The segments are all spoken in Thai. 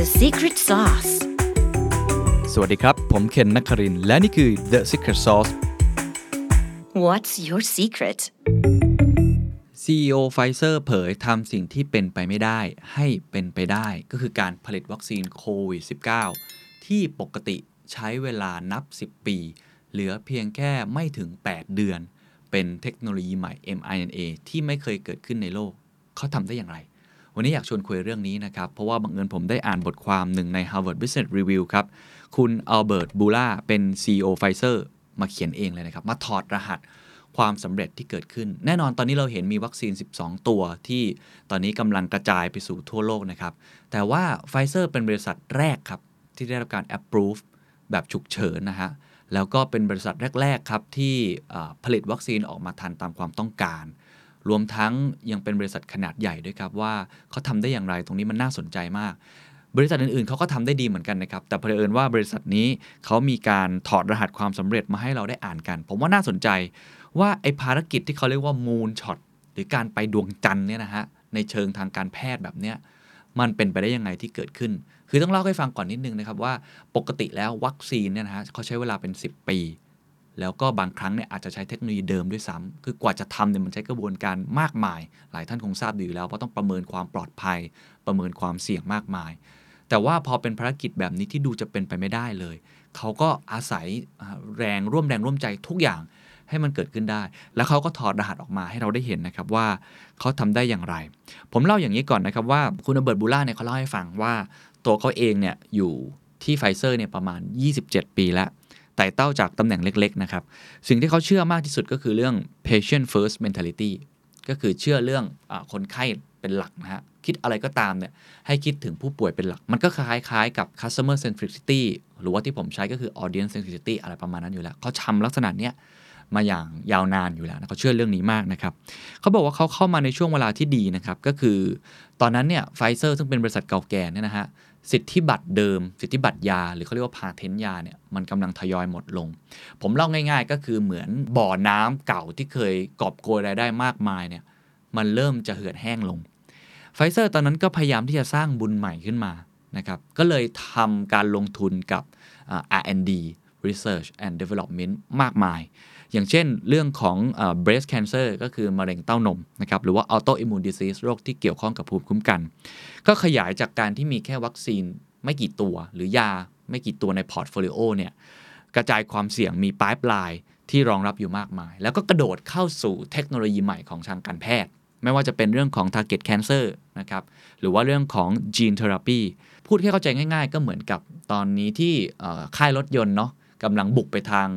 The secret sauce สวัสดีครับ ผมเคนนักครินทร์และนี่คือ The Secret Sauce What's your secret CEO Pfizer เผยทำสิ่งที่เป็นไปไม่ได้ให้เป็นไปได้ ก็คือการผลิตวัคซีนโควิด -19 ที่ปกติใช้เวลานับ 10 ปี เหลือเพียงแค่ไม่ถึง 8 เดือน เป็นเทคโนโลยีใหม่ mRNA ที่ไม่เคยเกิดขึ้นในโลก เขาทำได้อย่างไร วันนี้อยากชวนคุยเรื่องนี้นะครับ เพราะว่าบังเอิญผมได้อ่านบทความหนึ่งใน Harvard Business Review ครับ คุณอัลเบิร์ตบูล่าเป็น CEO Pfizer มาเขียนเองเลยนะครับ มาถอดรหัสความสำเร็จที่เกิดขึ้น แน่นอนตอนนี้เราเห็นมีวัคซีน 12 ตัวที่ตอนนี้กำลังกระจายไปสู่ทั่วโลกนะครับ แต่ว่า Pfizer เป็นบริษัทแรกครับ ที่ได้รับการ approve แบบฉุกเฉินนะฮะแล้วก็เป็นบริษัทแรก ๆ ครับ ที่ผลิตวัคซีนออกมาทันตามความต้องการ รวมทั้งยังเป็นบริษัทขนาดใหญ่ด้วยครับว่าเขาทำได้อย่างไรตรงนี้มันน่าสนใจมาก บริษัทอื่นๆเขาก็ทำได้ดีเหมือนกันนะครับ แต่เผอิญว่าบริษัทนี้เขามีการถอดรหัสความสำเร็จมาให้เราได้อ่านกัน ผมว่าน่าสนใจว่าไอภารกิจที่เขาเรียกว่ามูนช็อตหรือการไปดวงจันทร์เนี่ยนะฮะในเชิงทางการแพทย์แบบเนี้ยมันเป็นไปได้ยังไงที่เกิดขึ้น คือต้องเล่าให้ฟังก่อนนิดนึงนะครับว่าปกติแล้ววัคซีนเนี่ยนะฮะเขาใช้เวลาเป็น 10 ปี แล้วก็บางครั้งเนี่ยอาจจะใช้เทคโนโลยีเดิมด้วยซ้ำคือกว่าจะทำเนี่ยมันใช้กระบวนการมากมาย หลายท่านคงทราบดีอยู่แล้ว เพราะต้องประเมินความปลอดภัย ประเมินความเสี่ยงมากมาย แต่ว่าพอเป็นภารกิจแบบนี้ที่ดูจะเป็นไปไม่ได้เลย เขาก็อาศัยแรงร่วมแรงร่วมใจทุกอย่างให้มันเกิดขึ้นได้ แล้วเขาก็ถอดรหัสออกมาให้เราได้เห็นนะครับว่าเขาทำได้อย่างไร ผมเล่าอย่างนี้ก่อนนะครับว่าคุณอเบิร์ตบูล่าเนี่ยเขาเล่าให้ฟังว่า ตัวเขาเองเนี่ยอยู่ที่ไฟเซอร์เนี่ยประมาณ 27 ปีแล้ว ต่เต้าจากตำแหน่งเล็กๆนะครับ สิ่งที่เขาเชื่อมากที่สุดก็คือเรื่อง patient first mentality ก็คือเชื่อเรื่องอคนไข้เป็นหลักนะฮะ คิดอะไรก็ตามเนี่ยให้คิดถึงผู้ป่วยเป็นหลัก มันก็คล้ายๆกับ customer centricity หรือว่าที่ผมใช้ก็คือ audience centricity อะไรประมาณนั้นอยู่แล้ว เขาทำลักษณะเนี้ยมาอย่างยาวนานอยู่แล้วนะเขาเชื่อเรื่องนี้มากนะครับ เขาบอกว่าเขาเข้ามาในช่วงเวลาที่ดีนะครับ ก็คือ ตอนนั้นเนี่ยไฟเซอร์ซึ่งเป็นบริษัทเก่าแก่เนี่ยนะฮะ สิทธิบัตรเดิม สิทธิบัตรยา หรือเขาเรียกว่า patent ยาเนี่ยมันกำลังทยอยหมดลง ผมเล่าง่าย ๆ ก็คือเหมือนบ่อน้ำเก่าที่เคยกอบโกยรายได้มากมายเนี่ยมันเริ่มจะเหือดแห้งลงไฟเซอร์ตอนนั้นก็พยายามที่จะสร้างบ่อใหม่ขึ้นมานะครับก็เลยทำการลงทุนกับ R&D Research and Development มากมาย อย่างเช่นเรื่องของ breast cancer ก็คือมะเร็งเต้านมนะครับหรือว่า autoimmune disease โรคที่เกี่ยวข้องกับภูมิคุ้มกัน ก็ขยายจากการที่มีแค่วัคซีนไม่กี่ตัว หรือยาไม่กี่ตัวใน portfolio เนี่ยกระจายความเสี่ยงมี pipeline ที่รองรับอยู่มากมาย แล้วก็กระโดดเข้าสู่เทคโนโลยีใหม่ของทางการแพทย์ ไม่ว่าจะเป็นเรื่องของ target cancer นะครับหรือว่าเรื่องของ gene therapy พูดให้เข้าใจง่ายๆ ก็เหมือนกับตอนนี้ที่ค่ายรถยนต์เนาะกำลังบุกไปทาง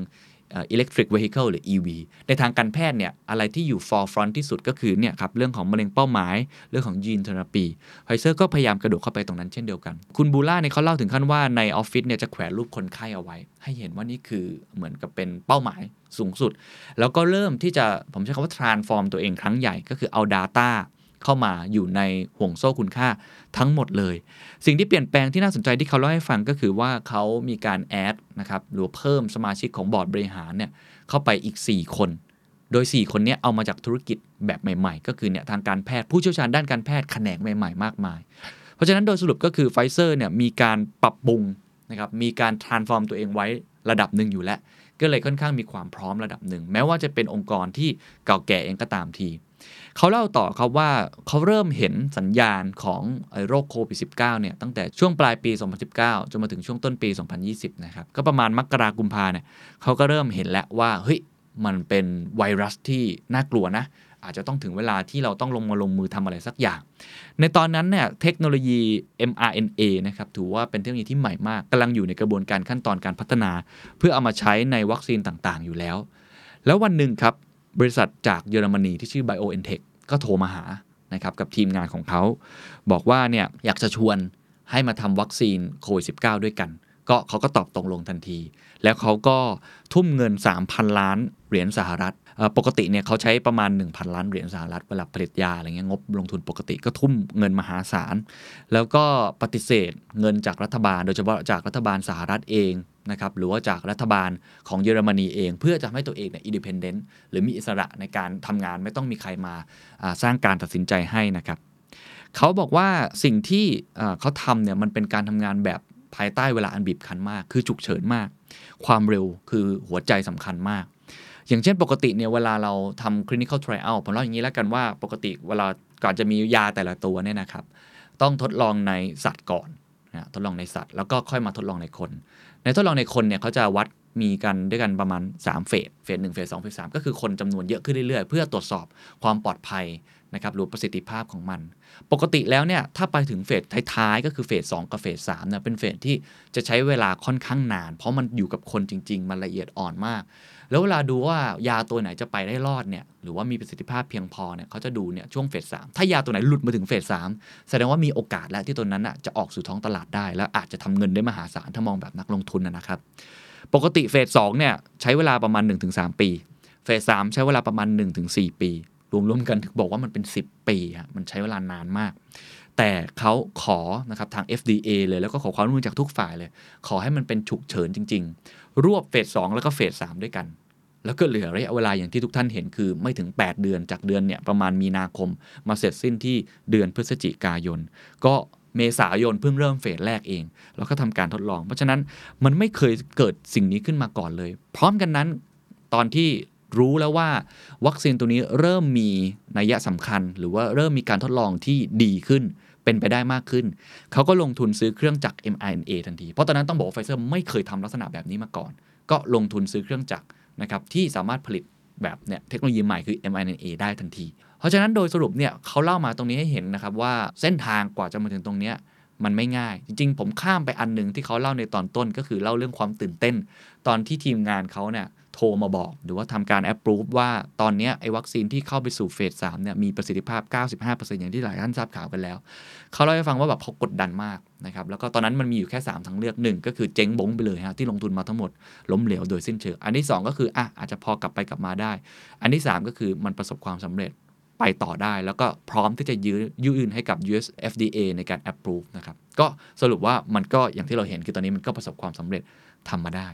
electric vehicle หรือ EV ในทางการแพทย์เนี่ยอะไรที่อยู่ forefront ที่สุดก็คือเนี่ยครับเรื่องของมะเร็งเป้าหมาย เรื่องของ gene therapy ไฟเซอร์ก็พยายามกระโดดเข้าไปตรงนั้นเช่นเดียวกัน คุณบูล่าเนี่ยเขาเล่าถึงขั้นว่าในออฟฟิศเนี่ยจะแขวนรูปคนไข้เอาไว้ ให้เห็นว่านี่คือเหมือนกับเป็นเป้าหมายสูงสุด แล้วก็เริ่มที่จะผมใช้คำว่า transform ตัวเองครั้งใหญ่ก็คือเอา Data เข้ามาอยู่ในห่วงโซ่คุณค่าทั้งหมดเลย สิ่งที่เปลี่ยนแปลงที่น่าสนใจที่เขาเล่าให้ฟังก็คือว่าเขามีการ add นะครับหรือเพิ่มสมาชิกของบอร์ดบริหารเนี่ยเข้าไปอีก 4 คน โดย 4 คนนี้เอามาจากธุรกิจแบบใหม่ๆ ก็คือเนี่ยทางการแพทย์ผู้เชี่ยวชาญด้านการแพทย์แขนงใหม่ๆ มากมาย เพราะฉะนั้นโดยสรุปก็คือไฟเซอร์เนี่ยมีการปรับปรุงนะครับมีการ transform ตัวเองไว้ระดับหนึ่งอยู่แล้ว ก็เลยค่อนข้างมีความพร้อมระดับหนึ่ง แม้ว่าจะเป็นองค์กรที่เก่าแก่เองก็ตามที เขาเล่าต่อครับว่าเขาเริ่มเห็นสัญญาณของโรคโควิด -19 เนี่ยตั้งแต่ช่วงปลายปี 2019 จนมาถึงช่วงต้นปี 2020 นะครับ ก็ประมาณมกรากุมภาเนี่ยเขาก็เริ่มเห็นแล้วว่าเฮ้ยมันเป็นไวรัสที่น่ากลัวนะอาจจะต้องถึงเวลาที่เราต้องลงมาลงมือทำอะไรสักอย่าง ในตอนนั้นเนี่ยเทคโนโลยี mRNA นะครับถือว่าเป็นเทคโนโลยีที่ใหม่มากกำลังอยู่ในกระบวนการขั้นตอนการพัฒนา เพื่อเอามาใช้ในวัคซีนต่างๆ อยู่แล้ว แล้ววันหนึ่งครับ บริษัทจากเยอรมนีที่ชื่อ BioNTech ก็โทรมาหานะครับกับทีมงานของเขา บอกว่าเนี่ยอยากจะชวนให้มาทำวัคซีนโควิด -19 ด้วยกัน ก็เขาก็ตอบตรงลงทันที แล้วเขาก็ทุ่มเงิน 3,000 ล้านเหรียญสหรัฐปกติเนี่ยเขาใช้ประมาณ 1,000 ล้านเหรียญสหรัฐเวลาผลิตยาอะไรเงี้ยงบลงทุนปกติก็ทุ่มเงินมหาศาล แล้วก็ปฏิเสธเงินจากรัฐบาล โดยเฉพาะจากรัฐบาลสหรัฐเอง นะครับหรือว่าจากรัฐบาลของเยอรมนีเอง เพื่อจะให้ตัวเองเนี่ย independent หรือมีอิสระในการทำงานไม่ต้องมีใครมาสร้างการตัดสินใจให้นะครับเขาบอกว่าสิ่งที่เขาทำเนี่ยมันเป็นการทำงานแบบภายใต้เวลาอันบีบคั้นมาก คือฉุกเฉินมาก ความเร็วคือหัวใจสำคัญมาก อย่างเช่นปกติเนี่ยเวลาเราทำ clinical trial ผมเล่าอย่างนี้แล้วกันว่าปกติเวลาก่อนจะมียาแต่ละตัวเนี่ยนะครับ ต้องทดลองในสัตว์ก่อนนะทดลองในสัตว์แล้วก็ค่อยมาทดลองในคน ในทดลองในคนเนี่ยเขาจะวัดมีกันด้วยกันประมาณ 3 เฟส เฟสหนึ่งเฟสสองเฟสสามก็คือคนจำนวนเยอะขึ้นเรื่อยๆ เพื่อตรวจสอบความปลอดภัยนะครับหรือประสิทธิภาพของมัน ปกติแล้วเนี่ยถ้าไปถึงเฟสท้ายๆ ก็คือเฟส2กับเฟส3เนี่ยเป็นเฟสที่จะใช้เวลาค่อนข้างนาน เพราะมันอยู่กับคนจริง ๆ มันละเอียดอ่อนมาก แล้วเวลาดูว่ายาตัวไหนจะไปได้รอดเนี่ยหรือว่ามีประสิทธิภาพเพียงพอเนี่ยเขาจะดูเนี่ยช่วงเฟสสามถ้ายาตัวไหนหลุดมาถึงเฟสสามแสดงว่ามีโอกาสแล้วที่ตัวนั้นอะจะออกสู่ท้องตลาดได้ แล้วอาจจะทำเงินได้มหาศาลถ้ามองแบบนักลงทุนนะนะครับ ปกติเฟสสองเนี่ยใช้เวลาประมาณ 1-3 ปี เฟสสามใช้เวลาประมาณ 1-4 ปี รวมๆกันถึงบอกว่ามันเป็น 10 ปีฮะมันใช้เวลานานมาก แต่เขาขอนะครับทาง FDA เลยแล้วก็ขอความร่วมมือจากทุกฝ่ายเลย ขอให้มันเป็นฉุกเฉินจริง ๆ รวบเฟสสองแล้วก็เฟสสามด้วยกัน แล้วก็เหลือระยะเวลาอย่างที่ทุกท่านเห็นคือไม่ถึง 8 เดือนจากเดือนเนี่ยประมาณมีนาคม มาเสร็จสิ้นที่เดือนพฤศจิกายน ก็เมษายนเพิ่งเริ่มเฟสแรกเอง แล้วก็ทำการทดลอง เพราะฉะนั้นมันไม่เคยเกิดสิ่งนี้ขึ้นมาก่อนเลย พร้อมกันนั้นตอนที่รู้แล้วว่าวัคซีนตัวนี้เริ่มมีนัยสำคัญ หรือว่าเริ่มมีการทดลองที่ดีขึ้นเป็นไปได้มากขึ้น เขาก็ลงทุนซื้อเครื่องจักร mRNA ทันที เพราะตอนนั้นต้องบอกว่าไฟเซอร์ไม่เคยทำลักษณะแบบนี้มาก่อน ก็ลงทุนซื้อเครื่องจักร นะครับที่สามารถผลิตแบบเนี่ยเทคโนโลยีใหม่คือ mRNA ได้ทันที เพราะฉะนั้นโดยสรุปเนี่ยเขาเล่ามาตรงนี้ให้เห็นนะครับว่าเส้นทางกว่าจะมาถึงตรงนี้มันไม่ง่าย จริง ๆ ผมข้ามไปอันหนึ่งที่เขาเล่าในตอนต้นก็คือเล่าเรื่องความตื่นเต้น ตอนที่ทีมงานเขาเนี่ยโทรมาบอก หรือว่าทำการแอปพรูฟว่าตอนนี้ไอ้วัคซีนที่เข้าไปสู่เฟส3เนี่ยมีประสิทธิภาพ 95%อย่างที่หลายท่านทราบข่าวกันแล้ว เขาเล่าให้ฟังว่าแบบเขากดดันมากนะครับแล้วก็ตอนนั้นมันมีอยู่แค่ 3 ทางเลือกหนึ่งก็คือเจ๊งบงไปเลยฮะที่ลงทุนมาทั้งหมดล้มเหลวโดยสิ้นเชิงอันที่ 2 ก็คืออะอาจจะพอกลับไปกลับมาได้ อันที่ 3 ก็คือมันประสบความสำเร็จไปต่อได้ แล้วก็พร้อมที่จะยื้อยื่นให้กับ US FDA ในการ approve นะครับก็สรุปว่ามันก็อย่างที่เราเห็นคือตอนนี้มันก็ประสบความสำเร็จทำมาได้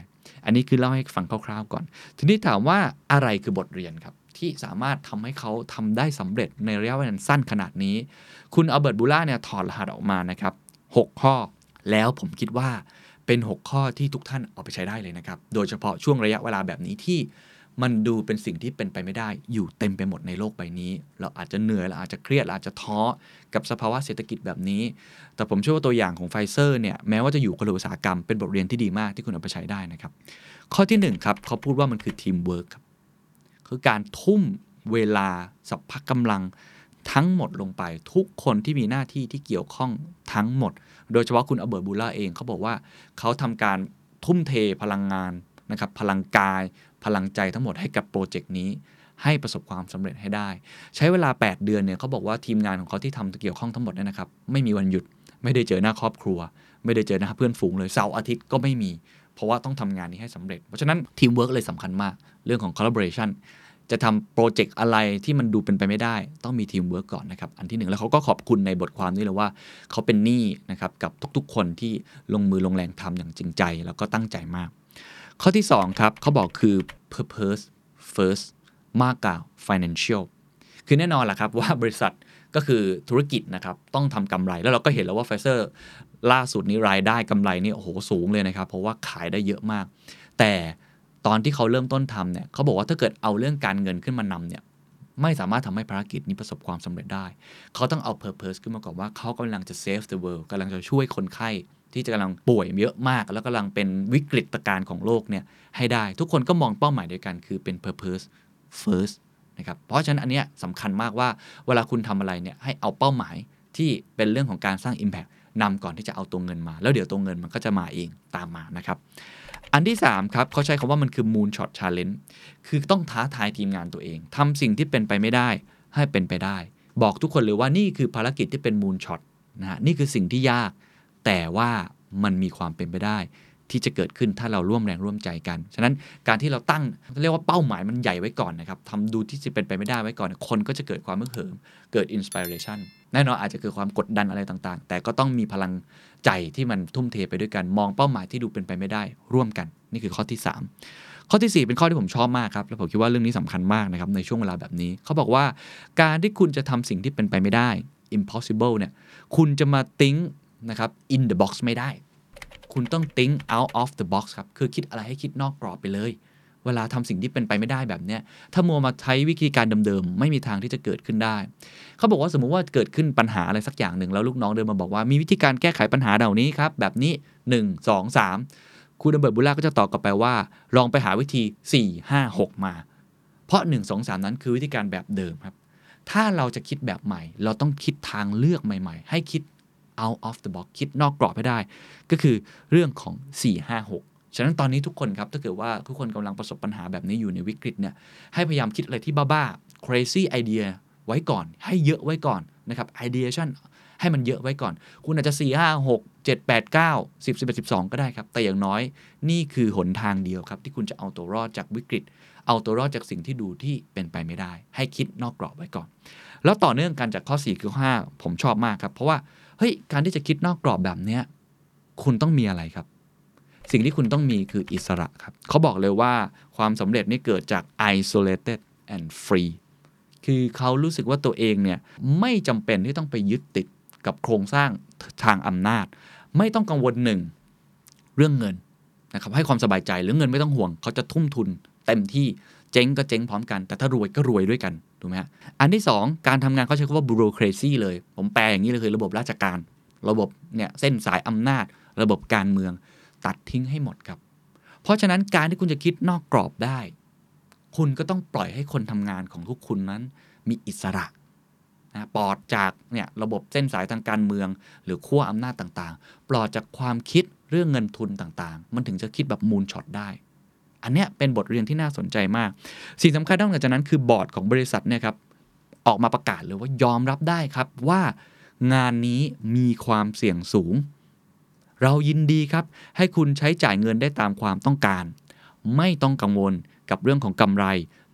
อันนี้คือเล่าให้ฟังคร่าวๆก่อน ทีนี้ถามว่าอะไรคือบทเรียนครับ ที่สามารถทำให้เขาทำได้สำเร็จในระยะเวลาสั้นขนาดนี้ คุณอัลเบิร์ตบูล่าเนี่ยถอดรหัสออกมานะครับ 6 ข้อ แล้วผมคิดว่าเป็น 6 ข้อที่ทุกท่านเอาไปใช้ได้เลยนะครับ โดยเฉพาะช่วงระยะเวลาแบบนี้ที่มันดูเป็นสิ่งที่เป็นไปไม่ได้ อยู่เต็มไปหมดในโลกใบนี้ เราอาจจะเหนื่อยเราอาจจะเครียดเราอาจจะท้อกับสภาวะเศรษฐกิจแบบนี้ แต่ผมเชื่อว่าตัวอย่างของไฟเซอร์เนี่ยแม้ว่าจะอยู่คนละอุตสาหกรรมเป็นบทเรียนที่ดีมากที่คุณเอาไปใช้ได้นะครับ ข้อที่1ครับเขาพูดว่ามันคือทีมเวิร์กครับ คือการทุ่มเวลาสรรพกำลังทั้งหมดลงไป ทุกคนที่มีหน้าที่ที่เกี่ยวข้องทั้งหมด โดยเฉพาะคุณอัลเบิร์ตบูร์ลาเองเขาบอกว่าเขาทำการทุ่มเทพลังงานนะครับพลังกายพลังใจทั้งหมดให้กับโปรเจกต์นี้ให้ประสบความสำเร็จให้ได้ ใช้เวลา 8 เดือนเนี่ยเขาบอกว่าทีมงานของเขาที่ทำเกี่ยวข้องทั้งหมดเนี่ยนะครับ ไม่มีวันหยุด ไม่ได้เจอหน้าครอบครัว ไม่ได้เจอหน้าเพื่อนฝูงเลยเสาร์อาทิตย์ก็ไม่มี เพราะว่าต้องทำงานนี้ให้สำเร็จ เพราะฉะนั้นทีมเวิร์กเลยสำคัญมาก เรื่องของ collaboration จะทำโปรเจกต์อะไรที่มันดูเป็นไปไม่ได้ ต้องมีทีมเวิร์กก่อนนะครับ อันที่หนึ่งแล้วเขาก็ขอบคุณในบทความนี้เลยว่า เขาเป็นหนี้นะครับกับทุกๆ คนที่ลงมือลงแรงทำอย่างจริงใจ แล้วก็ตั้งใจมาก ข้อที่2ครับเขาบอกคือ purpose first มากกว่า financial คือแน่นอนแหละครับว่าบริษัทก็คือธุรกิจนะครับ ต้องทำกำไรแล้วเราก็เห็นแล้วว่าไฟเซอร์ล่าสุดนี้รายได้กำไรนี่โอ้โหสูงเลยนะครับ เพราะว่าขายได้เยอะมาก แต่ ตอนที่เขาเริ่มต้นทำเนี่ยเขาบอกว่าถ้าเกิดเอาเรื่องการเงินขึ้นมานำเนี่ยไม่สามารถทำให้ภารกิจนี้ประสบความสำเร็จได้ เขาต้องเอา purpose ขึ้นมาก่อนว่าเขากำลังจะ save the world กำลังจะช่วยคนไข้ที่จะกำลังป่วยเยอะมาก แล้วกำลังเป็นวิกฤตการณ์ของโลกเนี่ยให้ได้ ทุกคนก็มองเป้าหมายเดียวกัน คือเป็น purpose first นะครับ เพราะฉะนั้นอันเนี้ยสำคัญมากว่าเวลาคุณทำอะไรเนี่ยให้เอาเป้าหมายที่เป็นเรื่องของการสร้าง Impact นำก่อนที่จะเอาตัวเงินมา แล้วเดี๋ยวตัวเงินมันก็จะมาเองตามมานะครับ อันที่ 3 ครับเขาใช้คำว่ามันคือ Moonshot Challenge คือต้องท้าทายทีมงานตัวเองทำสิ่งที่เป็นไปไม่ได้ให้เป็นไปได้ บอกทุกคนเลยว่านี่คือภารกิจที่เป็น Moonshot นะฮะนี่คือสิ่งที่ยาก แต่ว่ามันมีความเป็นไปได้ ที่จะเกิดขึ้นถ้าเราร่วมแรงร่วมใจกัน ฉะนั้นการที่เราตั้งเรียกว่าเป้าหมายมันใหญ่ไว้ก่อนนะครับทำดูที่จะเป็นไปไม่ได้ไว้ก่อน คนก็จะเกิดความมึกเหิม เกิด inspiration แน่นอนอาจจะเกิดความกดดันอะไรต่างๆ แต่ก็ต้องมีพลังใจที่มันทุ่มเทไปด้วยกัน มองเป้าหมายที่ดูเป็นไปไม่ได้ร่วมกัน นี่คือข้อที่ 3 ข้อที่ 4 เป็นข้อที่ผมชอบมากครับ แล้วผมคิดว่าเรื่องนี้สำคัญมากนะครับในช่วงเวลาแบบนี้ เขาบอกว่าการที่คุณจะทำสิ่งที่เป็นไปไม่ได้ impossible เนี่ย คุณจะมา think นะครับ in the box ไม่ได้ คุณต้อง think out of the box ครับ คือคิดอะไรให้คิดนอกกรอบไปเลย เวลาทำสิ่งที่เป็นไปไม่ได้แบบเนี้ย ถ้ามัวมาใช้วิธีการเดิมๆ ไม่มีทางที่จะเกิดขึ้นได้ เขาบอกว่าสมมุติว่าเกิดขึ้นปัญหาอะไรสักอย่างหนึ่งแล้วลูกน้องเดินมาบอกว่ามีวิธีการแก้ไขปัญหาเหล่านี้ครับ แบบนี้ 1 2 3 คุณเบิร์ตบุล่าก็จะตอบกลับไปว่า ลองไปหาวิธี 4 5 6 มา เพราะ 1 2 3 นั้นคือวิธีการแบบเดิมครับ ถ้าเราจะคิดแบบใหม่ เราต้องคิดทางเลือกใหม่ ๆ ให้คิด out of the box คิดนอกกรอบให้ได้ ก็คือเรื่องของ 4 5 6 ฉะนั้นตอนนี้ทุกคนครับ ถ้าเกิดว่าทุกคนกำลังประสบปัญหาแบบนี้อยู่ในวิกฤตเนี่ย ให้พยายามคิดอะไรที่บ้าๆ crazy idea ไว้ก่อน ให้เยอะไว้ก่อนนะครับ ideation ให้มันเยอะไว้ก่อน คุณอาจจะ 4 5 6 7 8 9 10 11 12 ก็ได้ครับ แต่อย่างน้อยนี่คือหนทางเดียวครับ ที่คุณจะเอาตัวรอดจากวิกฤต เอาตัวรอดจากสิ่งที่ดูที่เป็นไปไม่ได้ ให้คิดนอกกรอบไว้ก่อน แล้วต่อเนื่องกันจากข้อ 4 คือข้อ5ผมชอบมากครับ เพราะว่า เฮ้ยการที่จะคิดนอกกรอบแบบเนี้ยคุณต้องมีอะไรครับ สิ่งที่คุณต้องมีคืออิสระครับ เขาบอกเลยว่าความสำเร็จนี่เกิดจาก isolated and free คือเขารู้สึกว่าตัวเองเนี่ยไม่จำเป็นที่ต้องไปยึดติดกับโครงสร้างทางอำนาจ ไม่ต้องกังวลหนึ่งเรื่องเงินนะครับให้ความสบายใจเรื่องเงินไม่ต้องห่วง เขาจะทุ่มทุนเต็มที่เจ๊งก็เจ๊งพร้อมกัน แต่ถ้ารวยก็รวยด้วยกัน ถูกไหมฮะอันที่ 2 การทำงานเขาใช้คำว่า bureaucracy เลย ผมแปลอย่างนี้เลยคือระบบราชการ ระบบเนี่ยเส้นสายอำนาจ ระบบการเมืองตัดทิ้งให้หมดครับ เพราะฉะนั้นการที่คุณจะคิดนอกกรอบได้ คุณก็ต้องปล่อยให้คนทำงานของพวกคุณนั้น มีอิสระนะปลอดจากเนี่ยระบบเส้นสายทางการเมือง หรือขั้วอำนาจต่างๆ ปลอดจากความคิดเรื่องเงินทุนต่างๆ มันถึงจะคิดแบบ moonshot ได้ อันเนี้ยเป็นบทเรียนที่น่าสนใจมาก สิ่งสำคัญนอกจากนั้นคือบอร์ดของบริษัทเนี่ยครับออกมาประกาศเลยว่ายอมรับได้ครับว่างานนี้มีความเสี่ยงสูง เรายินดีครับ ให้คุณใช้จ่ายเงินได้ตามความต้องการ ไม่ต้องกังวลกับเรื่องของกำไร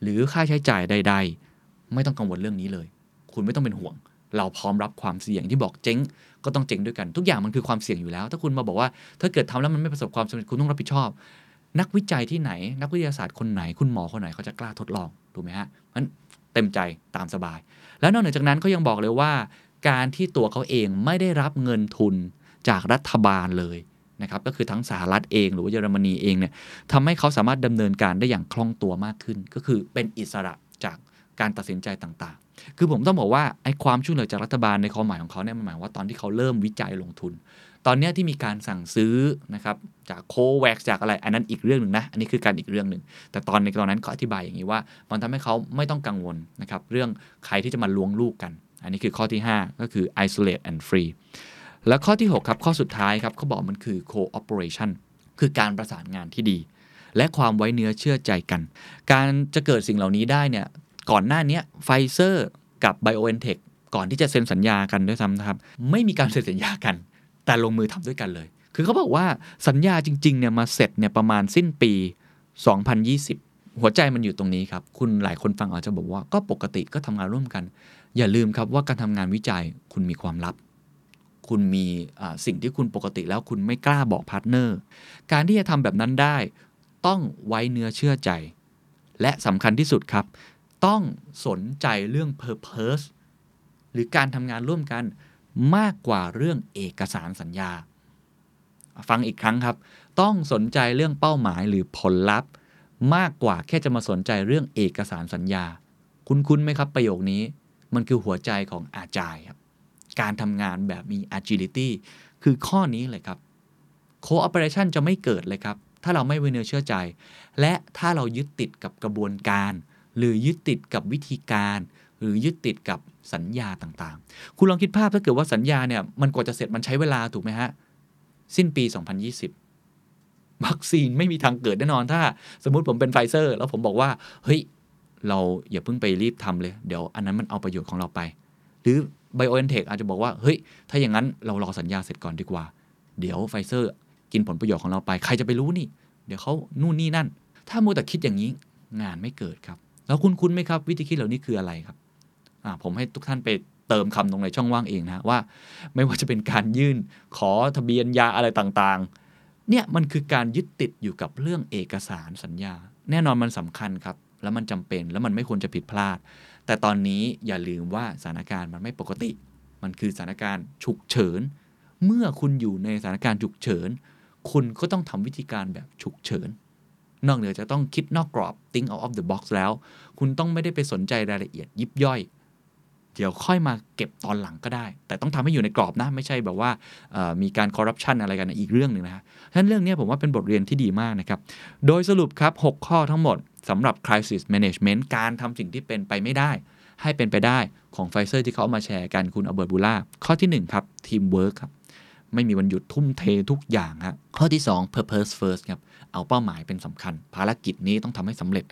หรือค่าใช้จ่ายใด ๆ ไม่ต้องกังวลเรื่องนี้เลย คุณไม่ต้องเป็นห่วง เราพร้อมรับความเสี่ยงที่บอกเจ๊งก็ต้องเจ๊งด้วยกัน ทุกอย่างมันคือความเสี่ยงอยู่แล้ว ถ้าคุณมาบอกว่า ถ้าเกิดทำแล้วมันไม่ประสบความสำเร็จคุณต้องรับผิดชอบ นักวิจัยที่ไหน นักวิทยาศาสตร์คนไหน คุณหมอคนไหนเขาจะกล้าทดลองถูกไหมฮะมันเต็มใจตามสบาย แล้วนอกจากนั้นเขายังบอกเลยว่า การที่ตัวเขาเองไม่ได้รับเงินทุนจากรัฐบาลเลยนะครับก็คือทั้งสหรัฐเองหรือว่าเยอรมนีเองเนี่ยทำให้เขาสามารถดำเนินการได้อย่างคล่องตัวมากขึ้น ก็คือเป็นอิสระจากการตัดสินใจต่างๆ คือผมต้องบอกว่าไอ้ความช่วยเหลือจากรัฐบาลในความหมายของเขาเนี่ยมันหมายว่าตอนที่เขาเริ่มวิจัยลงทุน ตอนนี้ที่มีการสั่งซื้อนะครับจาก COVAX จากอะไร อันนั้นอีกเรื่องหนึ่งนะ อันนี้คือการอีกเรื่องหนึ่ง แต่ตอนในตอนนั้นเขาอธิบายอย่างนี้ว่า มันทำให้เขาไม่ต้องกังวลนะครับเรื่องใครที่จะมาล้วงลูกกัน อันนี้คือข้อที่ 5 ก็คือ isolate and free แล้วข้อที่ 6 ครับ ข้อสุดท้ายครับเขาบอกมันคือ cooperation คือการประสานงานที่ดี และความไว้เนื้อเชื่อใจกัน การจะเกิดสิ่งเหล่านี้ได้เนี่ยก่อนหน้านี้ไฟเซอร์กับ BioNTech ก่อนที่จะเซ็นสัญญากันด้วยซ้ำนะครับ ไม่มีการเซ็นสัญญากัน แต่ลงมือทำด้วยกันเลย คือเขาบอกว่าสัญญาจริงๆเนี่ยมาเสร็จเนี่ยประมาณสิ้นปี 2020 หัวใจมันอยู่ตรงนี้ครับ คุณหลายคนฟังอาจจะบอกว่าก็ปกติก็ทำงานร่วมกัน อย่าลืมครับว่าการทำงานวิจัยคุณมีความลับ คุณมีสิ่งที่คุณปกติแล้วคุณไม่กล้าบอก partner การที่จะทำแบบนั้นได้ ต้องไว้เนื้อเชื่อใจ และสำคัญที่สุดครับ ต้องสนใจเรื่อง Purpose หรือการทำงานร่วมกัน มากกว่าเรื่องเอกสารสัญญา ฟังอีกครั้งครับ ต้องสนใจเรื่องเป้าหมายหรือผลลัพธ์ มากกว่าแค่จะมาสนใจเรื่องเอกสารสัญญา คุณคุ้นไหมครับประโยคนี้ มันคือหัวใจของอาจายครับ การทำงานแบบมี agility คือข้อนี้เลยครับ cooperation จะไม่เกิดเลยครับ ถ้าเราไม่ไว้เนื้อเชื่อใจ และถ้าเรายึดติดกับกระบวนการ หรือยึดติดกับวิธีการ หรือยึดติดกับ สัญญาต่างๆ คุณลองคิดภาพถ้าเกิดว่าสัญญาเนี่ยมันกว่าจะเสร็จมันใช้เวลาถูกไหมฮะ สิ้นปี 2020 วัคซีนไม่มีทางเกิดแน่นอนถ้า สมมุติผมเป็นไฟเซอร์ แล้วผมบอกว่า เฮ้ย เราอย่าเพิ่งไปรีบทำเลย เดี๋ยวอันนั้นมันเอาประโยชน์ของเราไป หรือ BioNTech อาจจะบอกว่า เฮ้ย ถ้าอย่างนั้นเรารอสัญญาเสร็จก่อนดีกว่า เดี๋ยวไฟเซอร์กินผลประโยชน์ของเราไป ใครจะไปรู้นี่ เดี๋ยวเขานู่นนี่นั่น ถ้ามัวแต่คิดอย่างนี้งานไม่เกิดครับ แล้วคุณคุ้นไหมครับ วิธีคิดเหล่านี้คืออะไรครับ ผมให้ทุกท่านไปเติมคำตรงในช่องว่างเองนะว่า ไม่ว่าจะเป็นการยื่นขอทะเบียนยาอะไรต่างๆ เนี่ยมันคือการยึดติดอยู่กับเรื่องเอกสารสัญญา แน่นอนมันสำคัญครับ แล้วมันจำเป็นแล้วมันไม่ควรจะผิดพลาด แต่ตอนนี้อย่าลืมว่าสถานการณ์มันไม่ปกติ มันคือสถานการณ์ฉุกเฉิน เมื่อคุณอยู่ในสถานการณ์ฉุกเฉิน คุณก็ต้องทำวิธีการแบบฉุกเฉินนอกเหนือจะต้องคิดนอกกรอบ think out of the box แล้ว คุณต้องไม่ได้ไปสนใจรายละเอียดยิบย่อย เดี๋ยวค่อยมาเก็บตอนหลังก็ได้ แต่ต้องทำให้อยู่ในกรอบนะ ไม่ใช่แบบว่ามีการคอร์รัปชันอะไรกันอีกเรื่องหนึ่งนะฮะฉะนั้นเรื่องนี้ผมว่าเป็นบทเรียนที่ดีมากนะครับ โดยสรุปครับ 6 ข้อทั้งหมดสำหรับ crisis management การทำสิ่งที่เป็นไปไม่ได้ ให้เป็นไปได้ของไฟเซอร์ที่เขาเอามาแชร์กันคุณอัลเบิร์ตบูร์ลาข้อที่ 1 ครับ teamwork ครับไม่มีวันหยุดทุ่มเททุกอย่างฮะข้อที่ 2 purpose first ครับเอาเป้าหมายเป็นสำคัญ ภารกิจนี้ต้องทำให้สำเร็จ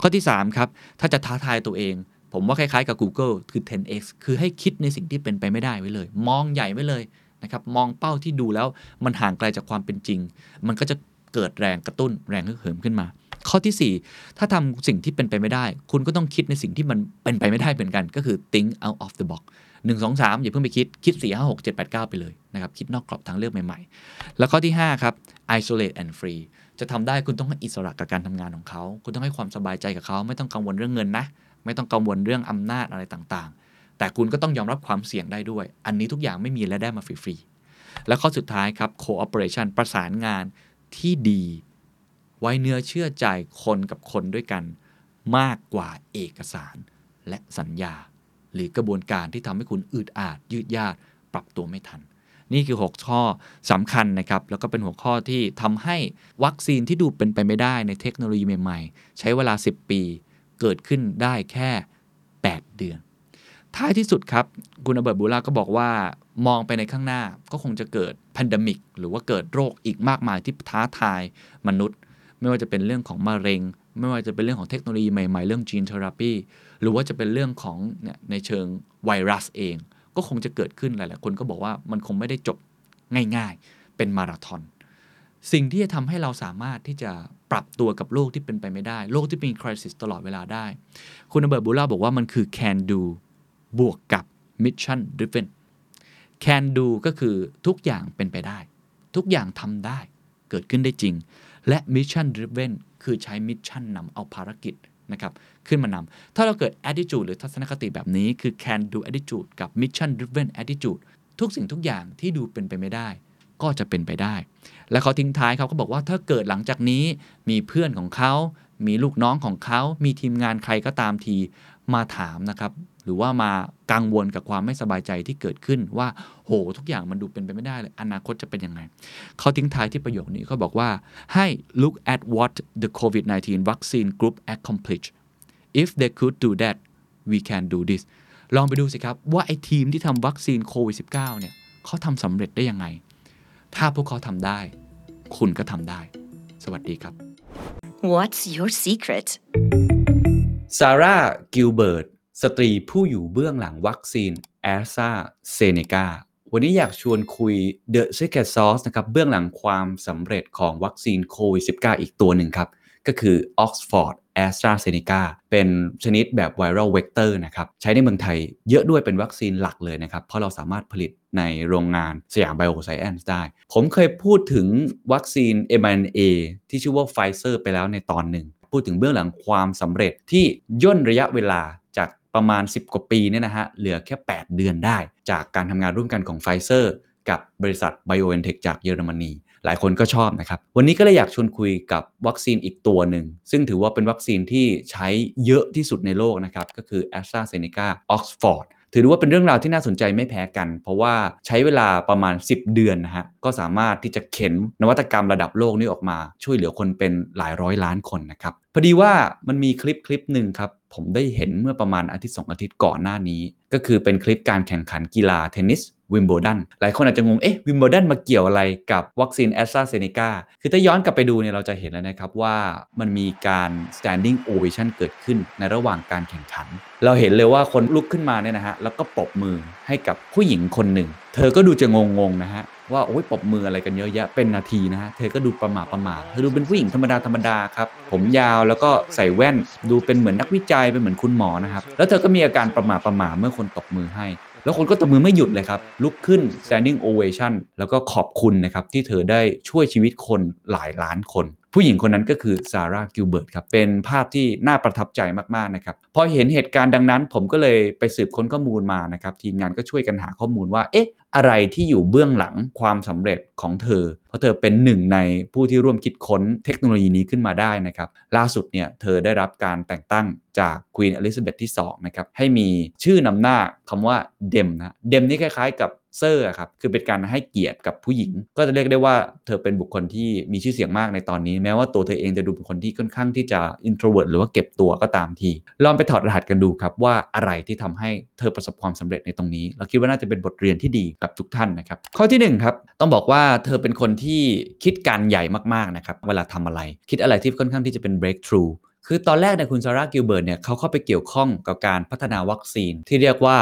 ข้อที่ 3 ครับ ถ้าจะท้าทายตัวเอง ผมว่าคล้ายๆกับ Google คือ 10x คือให้คิดในสิ่งที่เป็นไปไม่ได้ไว้เลย มองใหญ่ไว้เลยนะครับ มองเป้าที่ดูแล้วมันห่างไกลจากความเป็นจริง มันก็จะเกิดแรงกระตุ้นแรงฮึกเหิมขึ้นมา ข้อทีสี่4 ถ้าทำสิ่งที่เป็นไปไม่ได้ คุณก็ต้องคิดในสิ่งที่มันเป็นไปไม่ได้เหมือนกัน ก็คือ think out of the box 1 2 3 อย่าเพิ่งไปคิด คิด 4 5 6 7 8 9 ไปเลยนะครับ คิดนอกกรอบทางเลือกใหม่ๆ แล้วข้อที่ 5 ครับ isolate and free จะทำได้คุณต้องให้อิสระกับการทำงานของเขา คุณต้องให้ความสบายใจกับเขา ไม่ต้องกังวลเรื่องเงินนะ ไม่ต้องกังวลเรื่องอำนาจอะไรต่างๆ แต่คุณก็ต้องยอมรับความเสี่ยงได้ด้วย อันนี้ทุกอย่างไม่มีและได้มาฟรีๆ แล้วข้อสุดท้ายครับ cooperation ประสานงานที่ดี ไว้เนื้อเชื่อใจคนกับคนด้วยกัน มากกว่าเอกสาร และสัญญา หรือกระบวนการที่ทำให้คุณอืดอาด ยืดยาดปรับตัวไม่ทันนี่คือ 6 ข้อสำคัญนะครับ แล้วก็เป็นหัวข้อที่ทำให้วัคซีนที่ดูเป็นไปไม่ได้ในเทคโนโลยีใหม่ ๆ ใช้เวลา 10 ปี เกิดขึ้นได้แค่ 8 เดือน ท้ายที่สุดครับ คุณอเบิร์ตบูล่าก็บอกว่ามองไปในข้างหน้าก็คงจะเกิดพันดมิก หรือว่าเกิดโรคอีกมากมายที่ท้าทายมนุษย์ ไม่ว่าจะเป็นเรื่องของมะเร็ง ไม่ว่าจะเป็นเรื่องของเทคโนโลยีใหม่ๆ เรื่องจีนเทอราปีหรือว่าจะเป็นเรื่องของเนี่ยในเชิงไวรัสเอง ก็คงจะเกิดขึ้นหลายๆคนก็บอกว่ามันคงไม่ได้จบง่าย ๆ เป็นมาราธอน สิ่งที่จะทำให้เราสามารถที่จะปรับตัวกับโลกที่เป็นไปไม่ได้ โลกที่เป็นคริสตลอดเวลาได้ คุณอเบิร์ตบูล่าบอกว่ามันคือ can do บวกกับ mission driven can do ก็คือทุกอย่างเป็นไปได้ ทุกอย่างทำได้เกิดขึ้นได้จริง และ mission driven คือใช้ mission นำเอาภารกิจนะครับขึ้นมานำถ้าเราเกิด attitude หรือทัศนคติแบบนี้คือ can do attitude กับ mission driven attitude ทุกสิ่งทุกอย่างที่ดูเป็นไปไม่ได้ ก็จะเป็นไปได้ และเขาทิ้งท้ายเขาก็บอกว่าถ้าเกิดหลังจากนี้มีเพื่อนของเขา มีลูกน้องของเขา มีทีมงานใครก็ตามทีมาถามนะครับ หรือว่ามากังวลกับความไม่สบายใจที่เกิดขึ้นว่าโหทุกอย่างมันดูเป็นไปไม่ได้เลย อนาคตจะเป็นยังไง เขาทิ้งท้ายที่ประโยคนี้เขาบอกว่าให้ look at what the COVID-19 vaccine group accomplished if they could do that we can do this ลองไปดูสิครับ ว่าไอ้ทีมที่ทำวัคซีนโควิด -19 เนี่ยเขาทำสำเร็จได้ยังไง ถ้าพวกเขาทำได้ คุณก็ทำได้ สวัสดีครับ What's your secret? ซาร่า กิลเบิร์ต สตรีผู้อยู่เบื้องหลังวัคซีนแอสตร้าเซนเนก้าวันนี้อยากชวนคุย The Secret Sauce นะครับ เบื้องหลังความสำเร็จของวัคซีนโควิด -19 อีกตัวหนึ่งครับ ก็คือ Oxford AstraZeneca เป็นชนิดแบบ Viral Vector นะครับ ใช้ในเมืองไทยเยอะด้วยเป็นวัคซีนหลักเลยนะครับ เพราะเราสามารถผลิตในโรงงานสยามไบโอไซแอนซ์ได้ ผมเคยพูดถึงวัคซีน mRNA ที่ชื่อว่า Pfizer ไปแล้วในตอนหนึ่ง พูดถึงเบื้องหลังความสำเร็จที่ย่นระยะเวลาจากประมาณ 10 กว่าปีเนี่ยนะฮะเหลือแค่ 8 เดือนได้ จากการทำงานร่วมกันของ Pfizer กับบริษัท BioNTech จากเยอรมนี หลายคนก็ชอบนะครับ วันนี้ก็เลยอยากชวนคุยกับวัคซีนอีกตัวหนึ่ง ซึ่งถือว่าเป็นวัคซีนที่ใช้เยอะที่สุดในโลกนะครับ ก็คือ AstraZeneca Oxford ถือว่าเป็นเรื่องราวที่น่าสนใจไม่แพ้กัน เพราะว่าใช้เวลาประมาณ 10 เดือนนะฮะ ก็สามารถที่จะเข็นนวัตกรรมระดับโลกนี้ออกมา ช่วยเหลือคนเป็นหลายร้อยล้านคนนะครับพอดีว่ามันมีคลิปคลิปหนึ่งครับ ผมได้เห็นเมื่อประมาณอาทิตย์2อาทิตย์ก่อนหน้านี้ ก็คือเป็นคลิปการแข่งขันกีฬาเทนนิส วิมเบิลดันหลายคนอาจจะงง เอ๊ะวิมเบิลดันมาเกี่ยวอะไรกับวัคซีนแอสตราเซเนกาคือถ้าย้อนกลับไปดูเนี่ยเราจะเห็นแล้วนะครับว่ามันมีการ standing ovation เกิดขึ้นในระหว่างการแข่งขัน เราเห็นเลยว่าคนลุกขึ้นมาเนี่ยนะฮะแล้วก็ปรบมือให้กับผู้หญิงคนหนึ่ง เธอก็ดูจะงงๆนะฮะว่าโอ้ยปรบมืออะไรกันเยอะแยะเป็นนาทีนะฮะ เธอก็ดูประหม่าประหม่าเธอดูเป็นผู้หญิงธรรมดาธรรมดาครับ ผมยาวแล้วก็ใส่แว่นดูเป็นเหมือนนักวิจัยเป็นเหมือนคุณหมอนะครับ แล้วเธอก็มีอาการประหม่าประหม่าเมื่อคนตบมือให้ แล้วคนก็ตบมือไม่หยุดเลยครับ ลุกขึ้น standing ovation แล้วก็ขอบคุณนะครับ ที่เธอได้ช่วยชีวิตคนหลายล้านคน ผู้หญิงคนนั้นก็คือซาร่ากิลเบิร์ตครับ เป็นภาพที่น่าประทับใจมากๆนะครับ พอเห็นเหตุการณ์ดังนั้น ผมก็เลยไปสืบค้นข้อมูลมานะครับ ทีมงานก็ช่วยกันหาข้อมูลว่า เอ๊ะอะไรที่อยู่เบื้องหลังความสำเร็จของเธอ เพราะเธอเป็นหนึ่งในผู้ที่ร่วมคิดค้นเทคโนโลยีนี้ขึ้นมาได้นะครับ ล่าสุดเนี่ยเธอได้รับการแต่งตั้งจากควีนอลิซาเบธที่2นะครับให้มีชื่อนำหน้าคำว่า Dame นะ Dame นี่คล้ายๆกับเซอร์ครับ คือเป็นการให้เกียรติกับผู้หญิง ก็จะเรียกได้ว่าเธอเป็นบุคคลที่มีชื่อเสียงมากในตอนนี้ แม้ว่าตัวเธอเองจะดูเป็นคนที่ค่อนข้างที่จะ introvert หรือว่าเก็บตัวก็ตามที ลองไปถอดรหัสกันดูครับว่าอะไรที่ทำให้เธอประสบความสำเร็จในตรงนี้ เราคิดว่าน่าจะเป็นบทเรียนที่ดีกับทุกท่านนะครับ ข้อที่1ครับต้องบอกว่าเธอเป็นคนที่คิดการใหญ่มากๆนะครับเวลาทำอะไร คิดอะไรที่ค่อนข้างที่จะเป็น breakthrough คือตอนแรกเนี่ยคุณซาร่ากิลเบิร์ตเนี่ยเขาเข้าไปเกี่ยวข้องกับการพัฒนาวัคซีน ที่เรียกว่า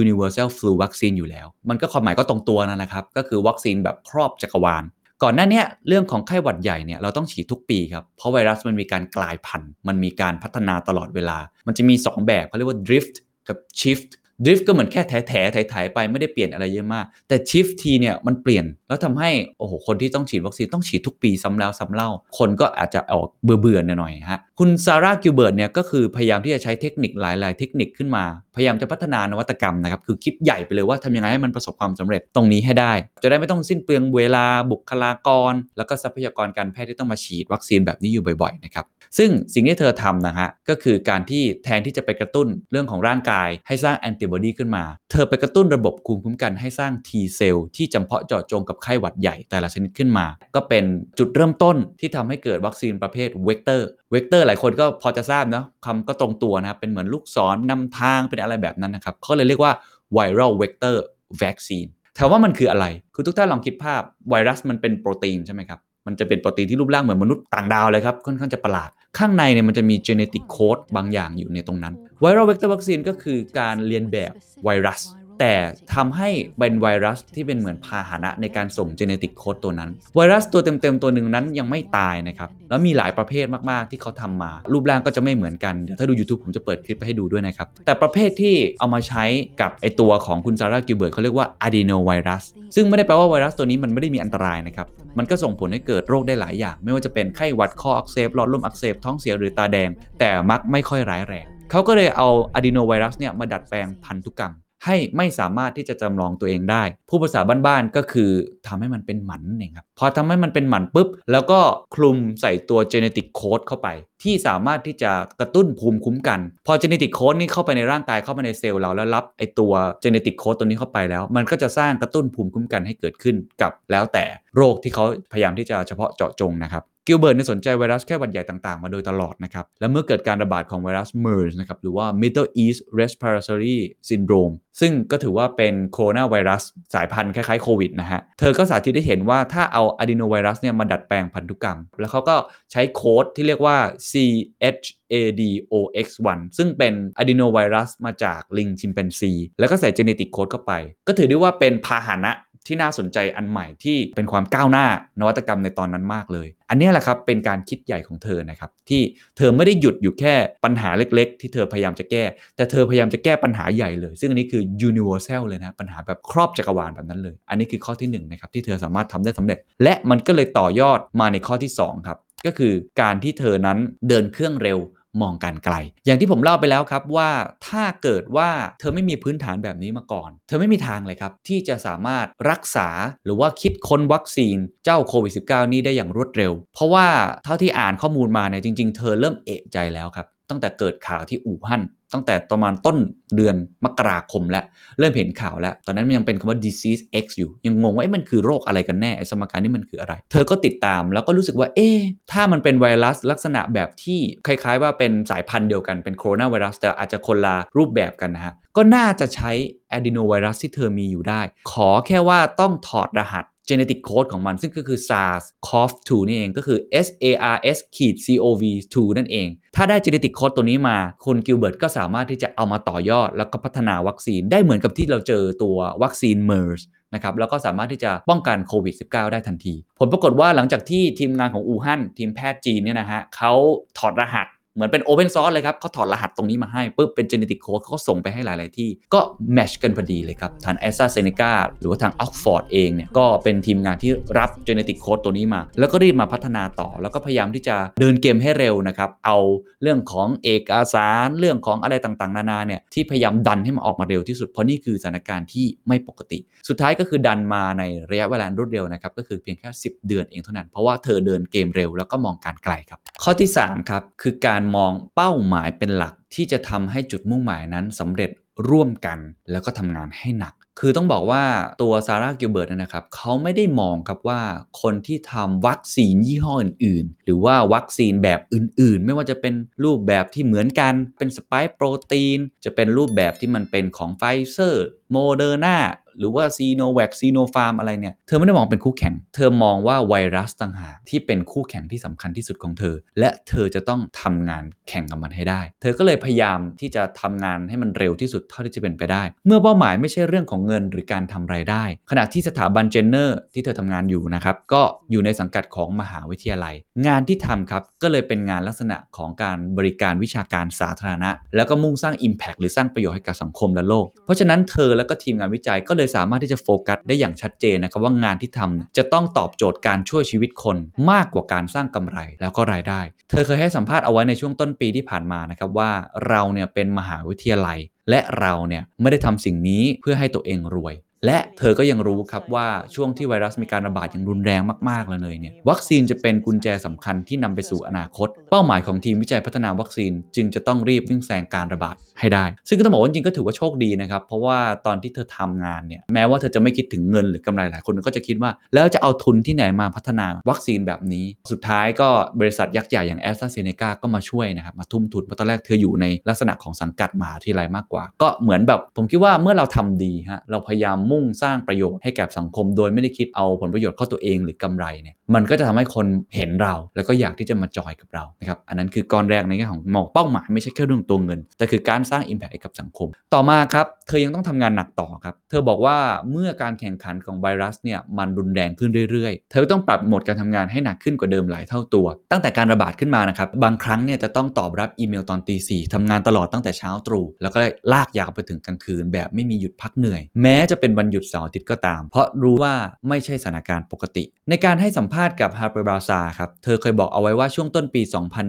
universal flu vaccine อยู่แล้ว มันก็ความหมายก็ตรงตัวนั่นแหละครับ ก็คือวัคซีนแบบครอบจักรวาล ก่อนหน้านี้เรื่องของไข้หวัดใหญ่เนี่ยเราต้องฉีดทุกปีครับ เพราะไวรัสมันมีการกลายพันธุ์ มันมีการพัฒนาตลอดเวลา มันจะมี 2 แบบเขาเรียกว่า drift กับ shift drift ก็เหมือนแค่แถแถไถไปไม่ได้เปลี่ยนอะไรเยอะมาก แต่ shift ทีเนี่ยมันเปลี่ยนแล้วทำให้โอ้โหคนที่ต้องฉีดวัคซีนต้องฉีดทุกปีซ้ำแล้วซ้ำเล่า คนก็อาจจะออกเบื่อเบื่อหน่อยฮะ คุณซาร่ากิลเบิร์ตเนี่ยก็คือพยายามที่จะใช้เทคนิคหลาย ๆ เทคนิคขึ้นมา พยายามจะพัฒนานวัตกรรมนะครับคือคิดใหญ่ไปเลยว่าทำยังไงให้มันประสบความสำเร็จตรงนี้ให้ได้ จะได้ไม่ต้องสิ้นเปลืองเวลาบุคลากร แล้วก็ทรัพยากรการแพทย์ที่ต้องมาฉีดวัคซีนแบบนี้อยู่บ่อย ๆ นะครับซึ่งสิ่งที่เธอทำนะฮะก็คือการที่แทนที่จะไปกระตุ้นเรื่องของร่างกาย ให้สร้างแอนติบอดีขึ้นมา เธอไปกระตุ้นระบบภูมิคุ้มกันให้สร้าง T เซลล์ที่จำเพาะเจาะจงกับไข้หวัดใหญ่แต่ละชนิดขึ้นมา ก็เป็นจุดเริ่มต้นที่ทำให้เกิดวัคซีนประเภทเวกเตอร์ เวกเตอร์หลายคนก็พอจะทราบนะคำก็ตรงตัวนะครับ เป็นเหมือนลูกศรนำทางเป็นอะไรแบบนั้นนะครับเขาเลยเรียกว่า viral vector vaccine ถามว่ามันคืออะไร คือทุกท่านลองคิดภาพไวรัสมันเป็นโปรตีนใช่ไหมครับ มันจะเป็นโปรตีนที่รูปร่างเหมือนมนุษย์ต่างดาวเลยครับ ค่อนข้างจะประหลาด ข้างในเนี่ยมันจะมี genetic code บางอย่างอยู่ในตรงนั้น viral vector vaccine ก็คือการเรียนแบบไวรัส แต่ทำให้เป็นไวรัสที่เป็นเหมือนพาหนะในการส่ง genetic code ตัวนั้น ไวรัสตัวเต็มๆตัวหนึ่งนั้นยังไม่ตายนะครับ แล้วมีหลายประเภทมากๆที่เขาทำมา รูปร่างก็จะไม่เหมือนกัน เดี๋ยวถ้าดู YouTube ผมจะเปิดคลิปไปให้ดูด้วยนะครับ แต่ประเภทที่เอามาใช้กับไอตัวของคุณซาร่ากิลเบิร์ตเขาเรียกว่า adenovirus ซึ่งไม่ได้แปลว่าไวรัสตัวนี้มันไม่ได้มีอันตรายนะครับมันก็ส่งผลให้เกิดโรคได้หลายอย่าง ไม่ว่าจะเป็นไข้หวัดคออักเสบหลอดลมอักเสบท้องเสียหรือตาแดง แต่มักไม่ค่อยร้ายแรงเขาก็เลยเอา adenovirus เนี่ยมาดัดแปลงพันธุกรรม ให้ไม่สามารถที่จะจำลองตัวเองได้ ผู้ภาษาบ้านๆก็คือทำให้มันเป็นหมันเองครับ พอทำให้มันเป็นหมันปุ๊บ แล้วก็คลุมใส่ตัว genetic code เข้าไป ที่สามารถที่จะกระตุ้นภูมิคุ้มกัน พอ genetic code นี่เข้าไปในร่างกายเข้าไปในเซลล์เราแล้วรับไอตัว genetic code ตัวนี้เข้าไปแล้ว มันก็จะสร้างกระตุ้นภูมิคุ้มกันให้เกิดขึ้นกับแล้วแต่โรคที่เขาพยายามที่จะเฉพาะเจาะจงนะครับกิลเบิร์ตเนี่ยสนใจไวรัสไข้หวัดใหญ่ต่างๆ มาโดยตลอดนะครับ และเมื่อเกิดการระบาดของไวรัส MERS นะครับ หรือว่า Middle East Respiratory Syndrome ซึ่งก็ถือว่าเป็นโคโรนาไวรัสสายพันธุ์คล้ายๆโควิดนะฮะ เธอก็สาธิตให้เห็นว่าถ้าเอาอะดีโนไวรัสเนี่ยมาดัดแปลงพันธุกรรม แล้วเขาก็ใช้โค้ดที่เรียกว่า CHADOX1 ซึ่งเป็นอะดีโนไวรัสมาจากลิงชิมแปนซี แล้วก็ใส่เจเนติกโค้ดเข้าไป ก็ถือได้ว่าเป็นพาหนะ ที่น่าสนใจอันใหม่ที่เป็นความก้าวหน้านวัตกรรมในตอนนั้นมากเลย อันนี้แหละครับเป็นการคิดใหญ่ของเธอนะครับที่เธอไม่ได้หยุดอยู่แค่ปัญหาเล็กๆ ที่เธอพยายามจะแก้ แต่เธอพยายามจะแก้ปัญหาใหญ่เลย ซึ่งอันนี้คือ universal เลยนะปัญหาแบบครอบจักรวาลแบบนั้นเลย อันนี้คือข้อที่1นงนะครับที่เธอสามารถทำได้สำเร็จ และมันก็เลยต่อยอดมาในข้อที่2ครับก็คือการที่เธอนั้นเดินเครื่องเร็ว มองการไกล อย่างที่ผมเล่าไปแล้วครับว่าถ้าเกิดว่าเธอไม่มีพื้นฐานแบบนี้มาก่อน เธอไม่มีทางเลยครับ ที่จะสามารถรักษาหรือว่าคิดค้นวัคซีนเจ้าโควิด -19 นี้ได้อย่างรวดเร็ว เพราะว่าเท่าที่อ่านข้อมูลมาเนี่ยจริง ๆ เธอเริ่มเอะใจแล้วครับ ตั้งแต่เกิดข่าวที่อู่ฮั่นตั้งแต่ประมาณต้นเดือนมกราคมแล้ว เริ่มเห็นข่าวแล้ว ตอนนั้นมันยังเป็นคำว่า disease X อยู่ ยังงงว่ามันคือโรคอะไรกันแน่ไอสมการนี่มันคืออะไร เธอก็ติดตามแล้วก็รู้สึกว่า เอ๊ถ้ามันเป็นไวรัสลักษณะแบบที่คล้ายๆ ว่าเป็นสายพันธุ์เดียวกันเป็นโคโรนาไวรัสแต่อาจจะคนละรูปแบบกันนะฮะ ก็น่าจะใช้ adenovirus ที่เธอมีอยู่ได้ ขอแค่ว่าต้องถอดรหัส genetic code ของมันซึ่งก็คือ SARS-CoV-2 นี่เองก็คือ SARS CoV 2 นั่นเอง ถ้าได้ genetic code ตัวนี้มา คุณกิลเบิร์ตก็สามารถที่จะเอามาต่อยอด แล้วก็พัฒนาวัคซีนได้เหมือนกับที่เราเจอตัววัคซีน MERS นะครับแล้วก็สามารถที่จะป้องกันโควิด -19 ได้ทันที ผลปรากฏว่าหลังจากที่ทีมงานของอู่ฮั่นทีมแพทย์จีนเนี่ยนะฮะเขาถอดรหัส เหมือนเป็น Open Source เลยครับเขาถอดรหัสตรงนี้มาให้ปุ๊บเป็น Genetic Code เขาก็ส่งไปให้หลาย ๆ ที่ก็แมชกันพอดีเลยครับทาง a s t r a z เซ e c a หรือว่าทาง Oxford เองเนี่ยก็เป็นทีมงานที่รับ Genetic Code ตัวนี้มา แล้วก็รีบมาพัฒนาต่อ แล้วก็พยายามที่จะเดินเกมให้เร็วนะครับเอาเรื่องของเอกสารเรื่องของอะไรต่าง ๆ นานาเนี่ยที่พยายามดันให้มันออกมาเร็วที่สุดเพราะนี่คือสถานการณ์ที่ไม่ปกติ สุดท้ายก็คือดันมาในระยะเวลารวดเร็วนะครับก็คือเพียงแค่ 10 เดือนเองเท่านั้นเพราะว่าเธอเดินเกมเร็วแล้วก็มองการไกลครับข้อที่3ครับคือการมองเป้าหมายเป็นหลักที่จะทำให้จุดมุ่งหมายนั้นสำเร็จร่วมกันแล้วก็ทำงานให้หนัก คือต้องบอกว่าตัวซาร่ากิลเบิร์ตนะครับเขาไม่ได้มองครับว่าคนที่ทำวัคซีนยี่ห้ออื่น ๆ หรือว่าวัคซีนแบบอื่น ๆ ไม่ว่าจะเป็นรูปแบบที่เหมือนกันเป็น spike โปรตีน จะเป็นรูปแบบที่มันเป็นของไฟเซอร์ โมเดอร์นาหรือว่าซีโนแวคซีโนฟาร์มอะไรเนี่ย เธอไม่ได้มองเป็นคู่แข่ง เธอมองว่าไวรัสต่างหากที่เป็นคู่แข่งที่สำคัญที่สุดของเธอ และเธอจะต้องทำงานแข่งกับมันให้ได้ เธอก็เลยพยายามที่จะทำงานให้มันเร็วที่สุดเท่าที่จะเป็นไปได้ เมื่อเป้าหมายไม่ใช่เรื่องของเงินหรือการทำรายได้ ขณะที่สถาบันเจนเนอร์ที่เธอทำงานอยู่นะครับ ก็อยู่ในสังกัดของมหาวิทยาลัย งานที่ทำครับก็เลยเป็นงานลักษณะของการบริการวิชาการสาธารณะ แล้วก็มุ่งสร้าง Impact หรือสร้างประโยชน์ให้กับสังคมและโลก เพราะฉะนั้นเธอและก็ทีมงานวิจัยก็เลยสามารถที่จะโฟกัสได้อย่างชัดเจนนะครับว่างานที่ทำจะต้องตอบโจทย์การช่วยชีวิตคนมากกว่าการสร้างกำไรแล้วก็รายได้ เธอเคยให้สัมภาษณ์เอาไว้ในช่วงต้นปีที่ผ่านมานะครับว่าเราเนี่ยเป็นมหาวิทยาลัย และเราเนี่ยไม่ได้ทำสิ่งนี้เพื่อให้ตัวเองรวยและเธอก็ยังรู้ครับว่าช่วงที่ไวรัสมีการระบาดอย่างรุนแรงมากๆเลยเนี่ยวัคซีนจะเป็นกุญแจสำคัญที่นำไปสู่อนาคต เป้าหมายของทีมวิจัยพัฒนาวัคซีนจึงจะต้องรีบวิ่งแซงการระบาด ให้ได้ ซึ่งก็ต้องบอกว่าจริงก็ถือว่าโชคดีนะครับ เพราะว่าตอนที่เธอทำงานเนี่ยแม้ว่าเธอจะไม่คิดถึงเงินหรือกำไรหลายคนก็จะคิดว่า แล้วจะเอาทุนที่ไหนมาพัฒนาวัคซีนแบบนี้ สุดท้ายก็บริษัทยักษ์ใหญ่อย่างแอสตราเซเนกาก็มาช่วยนะครับมาทุ่มทุนเพราะตอนแรกเธออยู่ในลักษณะของสังกัดมหาวิทยาลัยมากกว่า ก็เหมือนแบบผมคิดว่าเมื่อเราทำดีฮะเราพยายามมุ่งสร้างประโยชน์ให้แก่สังคม โดยไม่ได้คิดเอาผลประโยชน์เข้าตัวเองหรือกำไรเนี่ยมันก็จะทำให้คนเห็นเรา แล้วก็อยากที่จะมาจอยกับเรานะครับอันนั้นคือก้อนแรกในแง่ของมองเป้าหมายไม่ใช่แค่เรื่องตัวเงินแต่คือการสร้าง Impact ให้กับสังคม ต่อมาครับ เธอยังต้องทำงานหนักต่อครับ เธอบอกว่าเมื่อการแข่งขันของไวรัสเนี่ยมันรุนแรงขึ้นเรื่อยๆ เธอต้องปรับโหมดการทำงานให้หนักขึ้นกว่าเดิมหลายเท่าตัว ตั้งแต่การระบาดขึ้นมานะครับ บางครั้งเนี่ยจะต้องตอบรับอีเมลตอนตีสี่ทำงานตลอดตั้งแต่เช้าตรู่แล้วก็ลากยาวไปถึงกลางคืน แบบไม่มีหยุดพักเหนื่อย แม้จะเป็นวันหยุดเสาร์อาทิตย์ก็ตาม เพราะรู้ว่าไม่ใช่สถานการณ์ปกติ ในการให้สัมภาษณ์กับ Harper's Bazaar ครับเธอเคยบอกเอาไว้ว่าช่วงต้นปี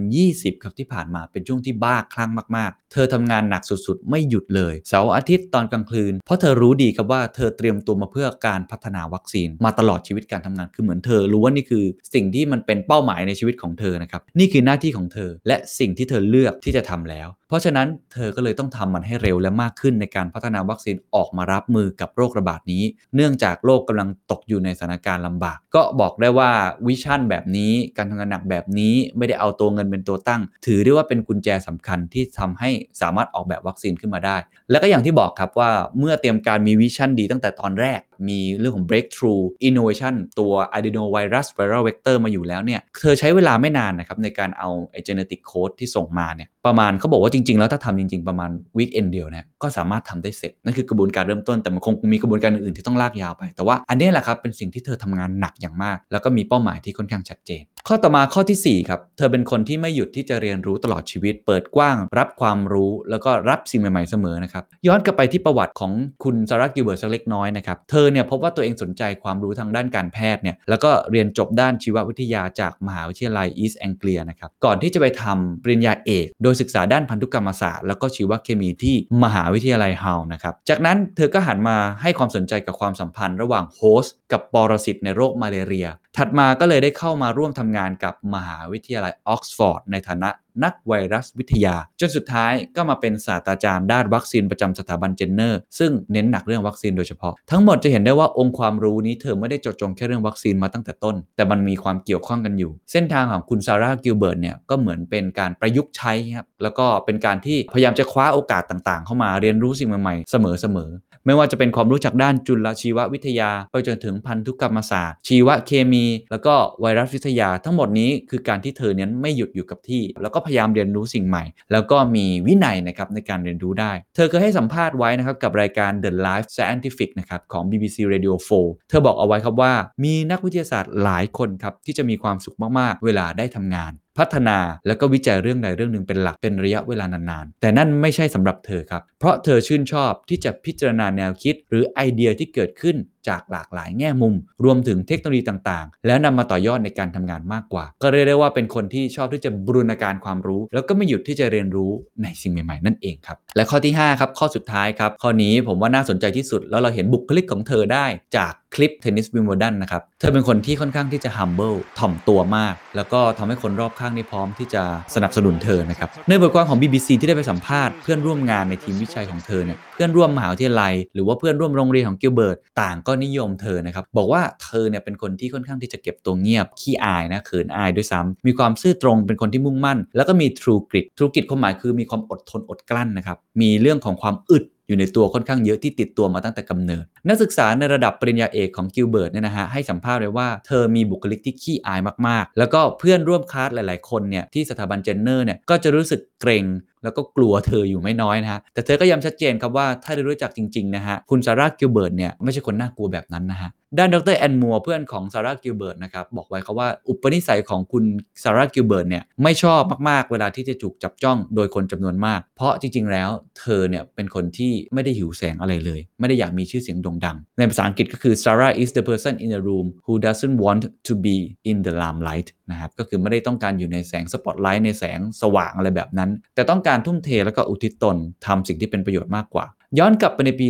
2020 ครับที่ผ่านมาเป็นช่วงที่บ้าคลั่งมาก เธอทำงานหนักสุดๆ ไม่หยุดเลย เสาร์อาทิตย์ตอนกลางคืน เพราะเธอรู้ดีครับว่าเธอเตรียมตัวมาเพื่อการพัฒนาวัคซีน มาตลอดชีวิตการทำงานคือเหมือนเธอรู้ว่านี่คือสิ่งที่มันเป็นเป้าหมายในชีวิตของเธอนะครับนี่คือหน้าที่ของเธอและสิ่งที่เธอเลือกที่จะทำแล้ว เพราะฉะนั้นเธอก็เลยต้องทำมันให้เร็วและมากขึ้นในการพัฒนาวัคซีนออกมารับมือกับโรคระบาดนี้ เนื่องจากโลกกำลังตกอยู่ในสถานการณ์ลำบาก ก็บอกได้ว่า vision แบบนี้การทำงานหนักแบบนี้ไม่ได้เอาตัวเงินเป็นตัวตั้ง ถือได้ว่าเป็นกุญแจสำคัญที่ทำให้สามารถออกแบบวัคซีนขึ้นมาได้ แล้วก็อย่างที่บอกครับว่าเมื่อเตรียมการมี vision ดีตั้งแต่ตอนแรก มีเรื่องของ breakthrough innovation ตัว adenovirus viral vector มาอยู่แล้วเนี่ย เธอใช้เวลาไม่นานนะครับในการเอาไอ้ genetic code ที่ส่งมาเนี่ยประมาณเขาบอกว่าจริง ๆ แล้วถ้าทำจริง ๆ ประมาณ weekend เดียวเนี่ยก็สามารถทำได้เสร็จ นั่นคือกระบวนการเริ่มต้นแต่มันคงมีกระบวนการอื่นๆที่ต้องลากยาวไป แต่ว่าอันนี้แหละครับเป็นสิ่งที่เธอทำงานหนักอย่างมาก แล้วก็มีเป้าหมายที่ค่อนข้างชัดเจน ข้อต่อมาข้อที่ 4 ครับ เธอเป็นคนที่ไม่หยุดที่จะเรียนรู้ตลอดชีวิต เปิดกว้าง รับความรู้แล้วก็รับสิ่งใหม่ๆเสมอนะครับย้อนกลับไปที่ประวัติของคุณซาร่ากิลเบิร์ตสักเล็กน้อยนะครับเธอเนี่ยพบว่าตัวเองสนใจความรู้ทางด้านการแพทย์เนี่ยแล้วก็เรียนจบด้านชีววิทยาจากมหาวิทยาลัยอีสต์แองเกลียนะครับก่อนที่จะไปทำปริญญาเอก โดยศึกษาด้านพันธุกรรมศาสตร์แล้วก็ชีวเคมีที่มหาวิทยาลัยฮัลล์นะครับจากนั้นเธอก็หันมาให้ความสนใจกับความสัมพันธ์ระหว่าง host กับปรสิตในโรคมาเลเรียถัดมาก็เลยได้เข้ามาร่วมทำงานกับมหาวิทยาลัยออกซฟอร์ดในฐานะนักไวรัสวิทยา จนสุดท้ายก็มาเป็นศาสตราจารย์ด้านวัคซีนประจำสถาบันเจนเนอร์ ซึ่งเน้นหนักเรื่องวัคซีนโดยเฉพาะ ทั้งหมดจะเห็นได้ว่าองค์ความรู้นี้เธอไม่ได้เจาะจงแค่เรื่องวัคซีนมาตั้งแต่ต้น แต่มันมีความเกี่ยวข้องกันอยู่ เส้นทางของคุณซาร่ากิลเบิร์ตเนี่ยก็เหมือนเป็นการประยุกต์ใช้ครับแล้วก็เป็นการที่พยายามจะคว้าโอกาสต่างๆ เข้ามาเรียนรู้สิ่งใหม่ๆเสมอๆ ไม่ว่าจะเป็นความรู้จากด้านจุลชีววิทยา ไปจนถึงพันธุกรรมศาสตร์ ชีวเคมี แล้วก็ไวรัสวิทยา ทั้งหมดนี้คือการที่เธอเนี้ยไม่หยุดอยู่กับที่ แล้วก็พยายามเรียนรู้สิ่งใหม่ แล้วก็มีวินัยนะครับในการเรียนรู้ได้ เธอเคยให้สัมภาษณ์ไว้นะครับกับรายการ The Life Scientific นะครับของ BBC Radio 4 เธอบอกเอาไว้ครับว่ามีนักวิทยาศาสตร์หลายคนครับที่จะมีความสุขมากๆ เวลาได้ทำงานพัฒนาแล้วก็วิจัยเรื่องใดเรื่องหนึ่งเป็นหลักเป็นระยะเวลานานๆ แต่นั่นไม่ใช่สำหรับเธอครับ เพราะเธอชื่นชอบที่จะพิจารณาแนวคิด หรือไอเดียที่เกิดขึ้นจากหลากหลายแง่มุม รวมถึงเทคโนโลยีต่างๆ แล้วนำมาต่อยอดในการทำงานมากกว่า ก็เรียกได้ว่าเป็นคนที่ชอบที่จะบูรณาการความรู้ แล้วก็ไม่หยุดที่จะเรียนรู้ในสิ่งใหม่ๆ นั่นเองครับ และข้อที่ 5 ครับ ข้อสุดท้ายครับ ข้อนี้ผมว่าน่าสนใจที่สุด แล้วเราเห็นบุคลิกของเธอได้จากคลิปเทนนิสวิมเบิลดันนะครับ เธอเป็นคนที่ค่อนข้างที่จะ humble ถ่อมตัวมาก แล้วก็ทำให้คนรอบข้างนี่พร้อมที่จะสนับสนุนเธอนะครับ ในบทความของ BBC ที่ได้ไปสัมภาษณ์เพื่อนร่วมงานในทีมวิจัยของเธอเนี่ย เพื่อนร่วมมหาวิทยาลัย หรือว่าเพื่อนร่วมโรงเรียนของกิลเบิร์ตต่างก็นิยมเธอนะครับ บอกว่าเธอเนี่ยเป็นคนที่ค่อนข้างที่จะเก็บตัวเงียบ ขี้อายนะเขินอายด้วยซ้ำมีความซื่อตรงเป็นคนที่มุ่งมั่น แล้วก็มี true grit true grit ความหมายคือมีความอดทนอดกลั้นนะครับ มีเรื่องของความอึดอยู่ในตัวค่อนข้างเยอะที่ติดตัวมาตั้งแต่กำเนิด นักศึกษาในระดับปริญญาเอกของกิลเบิร์ตเนี่ยนะฮะให้สัมภาษณ์ไว้ว่าเธอมีบุคลิกที่ขี้อายมากๆ แล้วก็เพื่อนร่วมคลาสหลาย ๆ คนเนี่ยที่สถาบันเจนเนอร์เนี่ยก็จะรู้สึกเกรง แล้วก็กลัวเธออยู่ไม่น้อยนะฮะ แต่เธอก็ย้ำชัดเจนครับว่าถ้าได้รู้จักจริงๆนะฮะ คุณซาร่ากิลเบิร์ตเนี่ยไม่ใช่คนน่ากลัวแบบนั้นนะฮะ ด้านดร.แอนมัวร์เพื่อนของซาร่ากิลเบิร์ตนะครับบอกไว้ครับว่าอุปนิสัยของคุณซาร่ากิลเบิร์ตเนี่ยไม่ชอบมากๆ เวลาที่จะถูกจับจ้องโดยคนจำนวนมาก เพราะจริง ๆ แล้วเธอเนี่ยเป็นคนที่ไม่ได้หิวแสงอะไรเลย ไม่ได้อยากมีชื่อเสียงโด่งดัง ในภาษาอังกฤษก็คือ Sarah is the person in the room who doesn't want to be in the limelight นะครับก็คือไม่ได้ต้องการอยู่ในแสงสปอตไลท์ในแสงสว่างอะไรแบบนั้น แต่ต้องการทุ่มเทแล้วก็อุทิศตนทำสิ่งที่เป็นประโยชน์มากกว่า ย้อนกลับไปในปี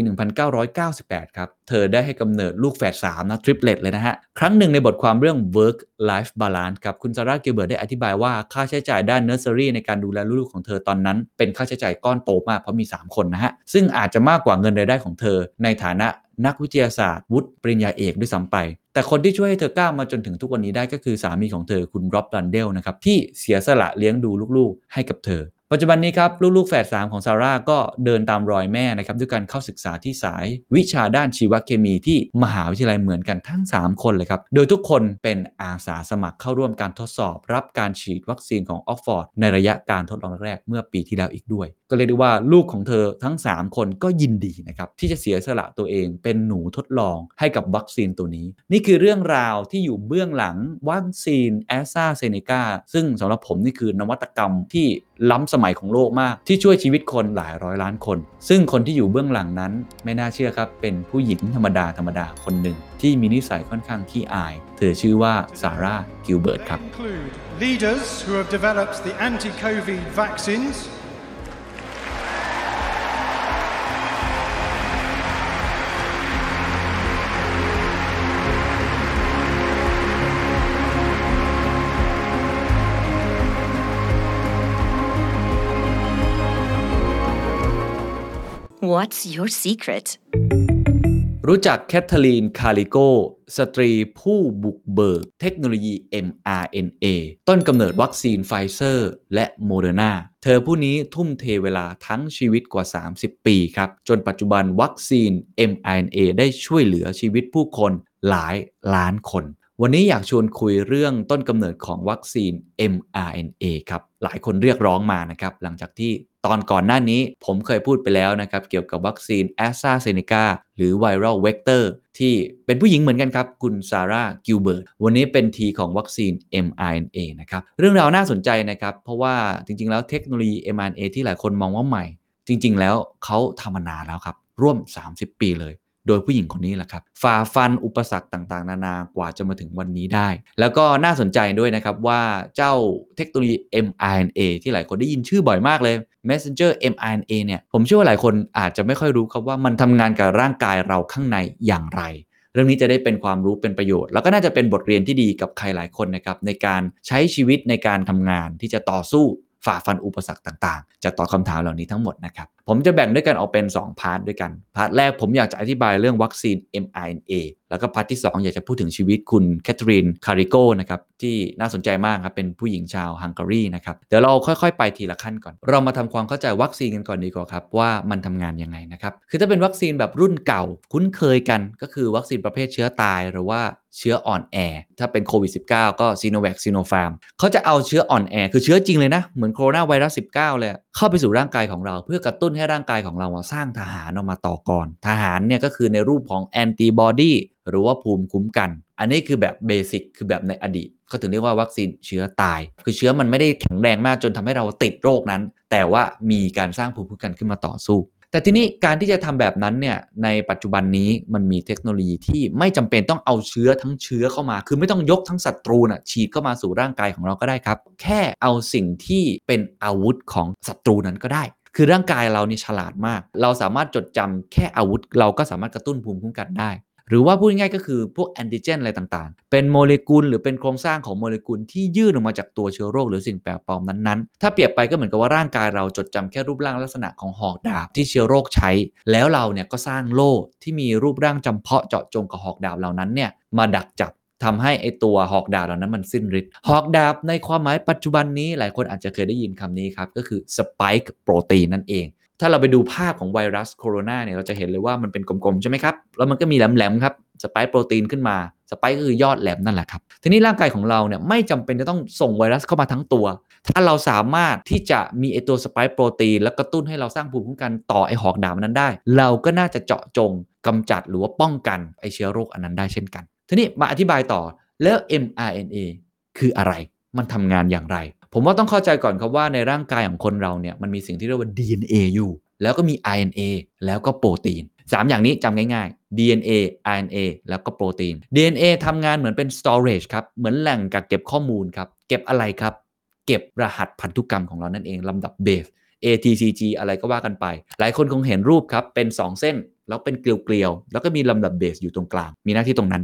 1998 ครับ เธอได้ให้กำเนิดลูกแฝด3นะ triplet เลยนะฮะ ครั้งหนึ่งในบทความเรื่อง work life balance ครับ คุณซาร่ากิลเบิร์ตได้อธิบายว่าค่าใช้จ่ายด้านเนอร์เซอรี่ในการดูแลลูกของเธอตอนนั้น เป็นค่าใช้จ่ายก้อนโตมากเพราะมี 3 คนนะฮะ ซึ่งอาจจะมากกว่าเงินรายได้ของเธอ ในฐานะนักวิทยาศาสตร์วุฒิปริญญาเอกด้วยซ้ำไป แต่คนที่ช่วยให้เธอก้าวมาจนถึงทุกวันนี้ได้ก็คือสามีของเธอคุณร็อบรันเดลนะครับที่เสียสละเลี้ยงดูลูกๆ ให้กับเธอ ปัจจุบันนี้ครับลูกๆแฝด3ของซาร่าก็เดินตามรอยแม่นะครับด้วยการเข้าศึกษาที่สาย วิชาด้านชีวเคมีที่มหาวิทยาลัยเหมือนกันทั้ง 3 คนเลยครับ โดยทุกคนเป็นอาสาสมัครเข้าร่วมการทดสอบ รับการฉีดวัคซีนของออกซ์ฟอร์ดในระยะการทดลองแรกเมื่อปีที่แล้วอีกด้วย ก็เรียกได้ว่าลูกของเธอทั้ง 3 คนก็ยินดีนะครับที่จะเสียสละตัวเองเป็นหนูทดลองให้กับวัคซีนตัวนี้ นี่คือเรื่องราวที่อยู่เบื้องหลังวัคซีนแอสตราเซเนกาซึ่งสำหรับผมนี่คือนวัตกรรมที่ล้ำสมัยของโลกมาก ที่ช่วยชีวิตคนหลายร้อยล้านคน ซึ่งคนที่อยู่เบื้องหลังนั้นไม่น่าเชื่อครับ เป็นผู้หญิงธรรมดาธรรมดาคนหนึ่ง ที่มีนิสัยค่อนข้างขี้อาย เธอชื่อว่าซาร่ากิลเบิร์ตครับ leaders who have developed the anti-COVID vaccines, What's your secret? รู้จักแคทเธอรีน คาริโก สตรีผู้บุกเบิกเทคโนโลยี mRNA ต้นกำเนิดวัคซีนไฟเซอร์และโมเดอร์นาเธอผู้นี้ทุ่มเทเวลาทั้งชีวิตกว่า 30 ปีครับ จนปัจจุบันวัคซีน mRNA ได้ช่วยเหลือชีวิตผู้คนหลายล้านคน วันนี้อยากชวนคุยเรื่องต้นกำเนิดของวัคซีน mRNA ครับ หลายคนเรียกร้องมานะครับ หลังจากที่ ตอนก่อนหน้านี้ผมเคยพูดไปแล้วนะครับเกี่ยวกับวัคซีนแอสตราเซเนกาหรือ viral vector ที่เป็นผู้หญิงเหมือนกันครับ คุณซาร่ากิลเบิร์ตวันนี้เป็นทีของวัคซีน mRNA นะครับเรื่องราวน่าสนใจนะครับ เพราะว่าจริง ๆ แล้วเทคโนโลยี mRNA ที่หลายคนมองว่าใหม่ จริง ๆ แล้วเขาทำมานานแล้วครับร่วม 30 ปีเลย โดยผู้หญิงคนนี้แหละครับฝ่าฟันอุปสรรคต่างๆ นานากว่าจะมาถึงวันนี้ได้ แล้วก็น่าสนใจด้วยนะครับว่าเจ้าเทคโนโลยี mRNA ที่หลายคนได้ยินชื่อบ่อยมากเลย Messenger mRNA เนี่ยผมเชื่อว่าหลายคนอาจจะไม่ค่อยรู้ครับว่ามันทำงานกับร่างกายเราข้างในอย่างไรเรื่องนี้จะได้เป็นความรู้เป็นประโยชน์ แล้วก็น่าจะเป็นบทเรียนที่ดีกับใครหลายคนนะครับในการใช้ชีวิตในการทำงานที่จะต่อสู้ฝ่าฟันอุปสรรคต่างๆ จะตอบคำถามเหล่านี้ทั้งหมดนะครับผมจะแบ่งด้วยกันออกเป็น 2 part ด้วยกัน part แรกผมอยากจะอธิบายเรื่องวัคซีน mRNA แล้วก็ part ที่ 2 อยากจะพูดถึงชีวิตคุณแคทเธอรีนคาริโกนะครับที่น่าสนใจมากครับ เป็นผู้หญิงชาวฮังการีนะครับ เดี๋ยวเราค่อยๆ ไปทีละขั้นก่อน เรามาทำความเข้าใจวัคซีนกันก่อนดีกว่าครับ ว่ามันทำงานยังไงนะครับ คือถ้าเป็นวัคซีนแบบรุ่นเก่า คุ้นเคยกันก็คือวัคซีนประเภทเชื้อตายหรือว่าเชื้ออ่อนแอ ถ้าเป็นโควิด -19 ก็ซีโนแวคซีโนฟาร์มเขาจะเอาเชื้ออ่อนแอ คือเชื้อจริงเลยนะเหมือนโคโรนาไวรัส19เลยเข้าไปสู่ร่างกายของเราเพื่อกระตุ้นให้ร่างกายของเราสร้างทหารออกมาต่อกรทหารเนี่ยก็คือในรูปของแอนติบอดีหรือว่าภูมิคุ้มกัน อันนี้คือแบบเบสิกคือแบบในอดีตเขาถึงเรียกว่าวัคซีนเชื้อตาย คือเชื้อมันไม่ได้แข็งแรงมากจนทำให้เราติดโรคนั้น แต่ว่ามีการสร้างภูมิคุ้มกันขึ้นมาต่อสู้ แต่ทีนี้การที่จะทำแบบนั้นเนี่ยในปัจจุบันนี้มันมีเทคโนโลยีที่ไม่จำเป็นต้องเอาเชื้อทั้งเชื้อเข้ามา คือไม่ต้องยกทั้งศัตรูน่ะฉีดเข้ามาสู่ร่างกายของเราก็ได้ครับ แค่เอาสิ่งที่เป็นอาวุธของศัตรูนั้นก็ได้ คือร่างกายเรานี่ฉลาดมาก เราสามารถจดจำแค่อาวุธ เราก็สามารถกระตุ้นภูมิคุ้มกันได้ หรือว่าพูดง่ายๆก็คือพวกแอนติเจนอะไรต่างๆ เป็นโมเลกุลหรือเป็นโครงสร้างของโมเลกุลที่ยื่นออกมาจากตัวเชื้อโรคหรือสิ่งแปลกปลอมนั้นๆ ถ้าเปรียบไปก็เหมือนกับว่าร่างกายเราจดจำแค่รูปร่างลักษณะของหอกดาบที่เชื้อโรคใช้ แล้วเราเนี่ยก็สร้างโล่ที่มีรูปร่างจำเพาะเจาะจงกับหอกดาบเหล่านั้นเนี่ยมาดักจับ ทำให้ไอตัวหอกดาบเหล่านั้นมันสิ้นฤทธิ์หอกดาบในความหมายปัจจุบันนี้หลายคนอาจจะเคยได้ยินคำนี้ครับ ก็คือสป k ค์โปรตีนนั่นเอง ถ้าเราไปดูภาพของไวรัสโคโรนาเนี่ยเราจะเห็นเลยว่ามันเป็นกลมๆ ใช่ไหมครับ แล้วมันก็มีแหลมๆครับสป k ค์โปรตีนขึ้นมาสป k ค์ก็คือยอดแหลมนั่นแหละครับทีนี้ร่างกายของเราเนี่ยไม่จำเป็นจะต้องส่งไวรัสเข้ามาทั้งตัว ถ้าเราสามารถที่จะมีไอตัวสป k ค์โปรตีนแล้วกระตุ้นให้เราสร้างภูมิคุ้มกันต่อไอหอกดาบนั้นได้ เราก็น่าจะเจาะจงกำจัดหรือว่าป้องกันไอเชื้อโรคอันนั้นได้เช่นกัน ทีนี้มาอธิบายต่อแล้ว mRNA คืออะไร มันทำงานอย่างไร ผมว่าต้องเข้าใจก่อนครับว่าในร่างกายของคนเราเนี่ยมันมีสิ่งที่เรียกว่า DNA อยู่ แล้วก็มี RNA แล้วก็โปรตีน 3 อย่างนี้จำง่ายๆ DNA RNA แล้วก็โปรตีน DNA ทำงานเหมือนเป็น storage ครับ เหมือนแหล่งกักเก็บข้อมูลครับ เก็บอะไรครับ เก็บรหัสพันธุกรรมของเรานั่นเองลำดับเบส ATCG อะไรก็ว่ากันไป หลายคนคงเห็นรูปครับ เป็น 2 เส้น แล้วเป็นเกลียวๆ แล้วก็มีลำดับเบสอยู่ตรงกลาง มีหน้าที่ตรงนั้น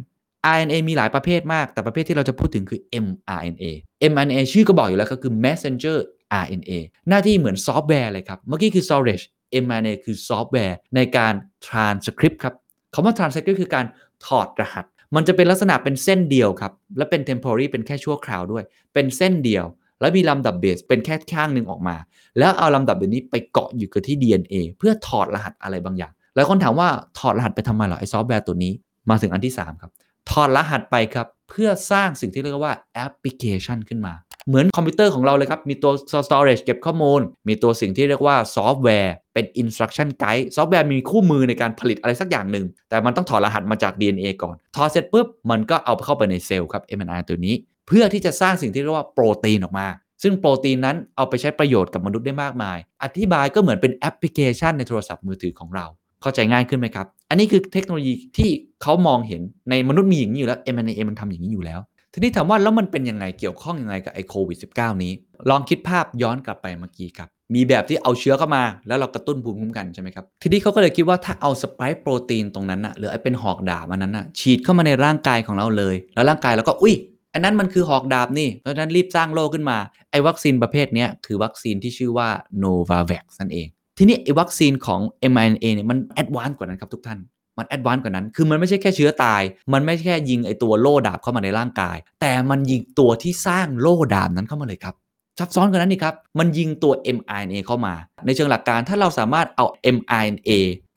RNA มีหลายประเภทมาก แต่ประเภทที่เราจะพูดถึงคือ mRNA mRNA ชื่อก็บอกอยู่แล้วก็คือ messenger RNA หน้าที่เหมือนซอฟต์แวร์เลยครับ เมื่อกี้คือ storage mRNA คือซอฟต์แวร์ในการ transcript ครับคำว่า transcript คือการถอดรหัส มันจะเป็นลักษณะเป็นเส้นเดียวครับ และเป็น temporary เป็นแค่ชั่วคราวด้วย เป็นเส้นเดียว แล้วมีลำดับเบสเป็นแค่ข้างหนึ่งออกมา แล้วเอาลำดับแบบนี้ไปเกาะอยู่กับที่ DNA เพื่อถอดรหัสอะไรบางอย่างหลายคนถามว่าถอดรหัสไปทำไมเหรอไอ้ซอฟต์แวร์ตัวนี้มาถึงอันที่ 3 ครับ ถอดรหัสไปครับเพื่อสร้างสิ่งที่เรียกว่าแอปพลิเคชันขึ้นมา เหมือนคอมพิวเตอร์ของเราเลยครับ มีตัว storage เก็บข้อมูล มีตัวสิ่งที่เรียกว่าซอฟต์แวร์เป็น instruction guide ซอฟต์แวร์มีคู่มือในการผลิตอะไรสักอย่างหนึ่ง แต่มันต้องถอดรหัสมาจาก DNA ก่อน ถอดเสร็จปุ๊บ มันก็เอาเข้าไปในเซลล์ครับ mRNA ตัวนี้ เพื่อที่จะสร้างสิ่งที่เรียกว่าโปรตีนออกมาซึ่งโปรตีนนั้นเอาไปใช้ประโยชน์กับมนุษย์ได้มากมาย อธิบายก็เหมือนเป็นแอปพลิเคชันในโทรศัพท์มือถือของเรา เข้าใจง่ายขึ้นไหมครับ อันนี้คือเทคโนโลยีที่เขามองเห็นในมนุษย์มีอย่างนี้อยู่แล้ว mRNA มันทำอย่างนี้อยู่แล้ว ทีนี้ถามว่าแล้วมันเป็นยังไงเกี่ยวข้องยังไงกับไอโควิด -19 นี้ ลองคิดภาพย้อนกลับไปเมื่อกี้ครับ มีแบบที่เอาเชื้อเข้ามา แล้วเรากระตุ้นภูมิคุ้มกันใช่ไหมครับ ทีนี้เขาก็เลยคิดว่าถ้าเอาสไปค์โปรตีนตรงนั้นนะหรือไอเป็นหอกดาบอันนั้นนะฉีดเข้ามาในร่างกายของเราเลย แล้วร่างกายเราก็อุ้ยอันนั้นมันคือหอกดาบนี่ เพราะฉะนั้นรีบสร้างโลขึ้นมา ไอ้วัคซีนประเภทนี้คือวัคซีนที่ชื่อว่า Novavax นั่นเอง ทีนี้ไอ้วัคซีนของ mRNA เนี่ยมัน advance กว่านั้นครับทุกท่านมัน advance กว่านั้น คือมันไม่ใช่แค่เชื้อตาย มันไม่ใช่แค่ยิงไอ้ตัวโล่ดาบเข้ามาในร่างกาย แต่มันยิงตัวที่สร้างโล่ดาบนั้นเข้ามาเลยครับ ซับซ้อนกว่านั้นนี่ครับ มันยิงตัว mRNA เข้ามา ในเชิงหลักการถ้าเราสามารถเอา mRNA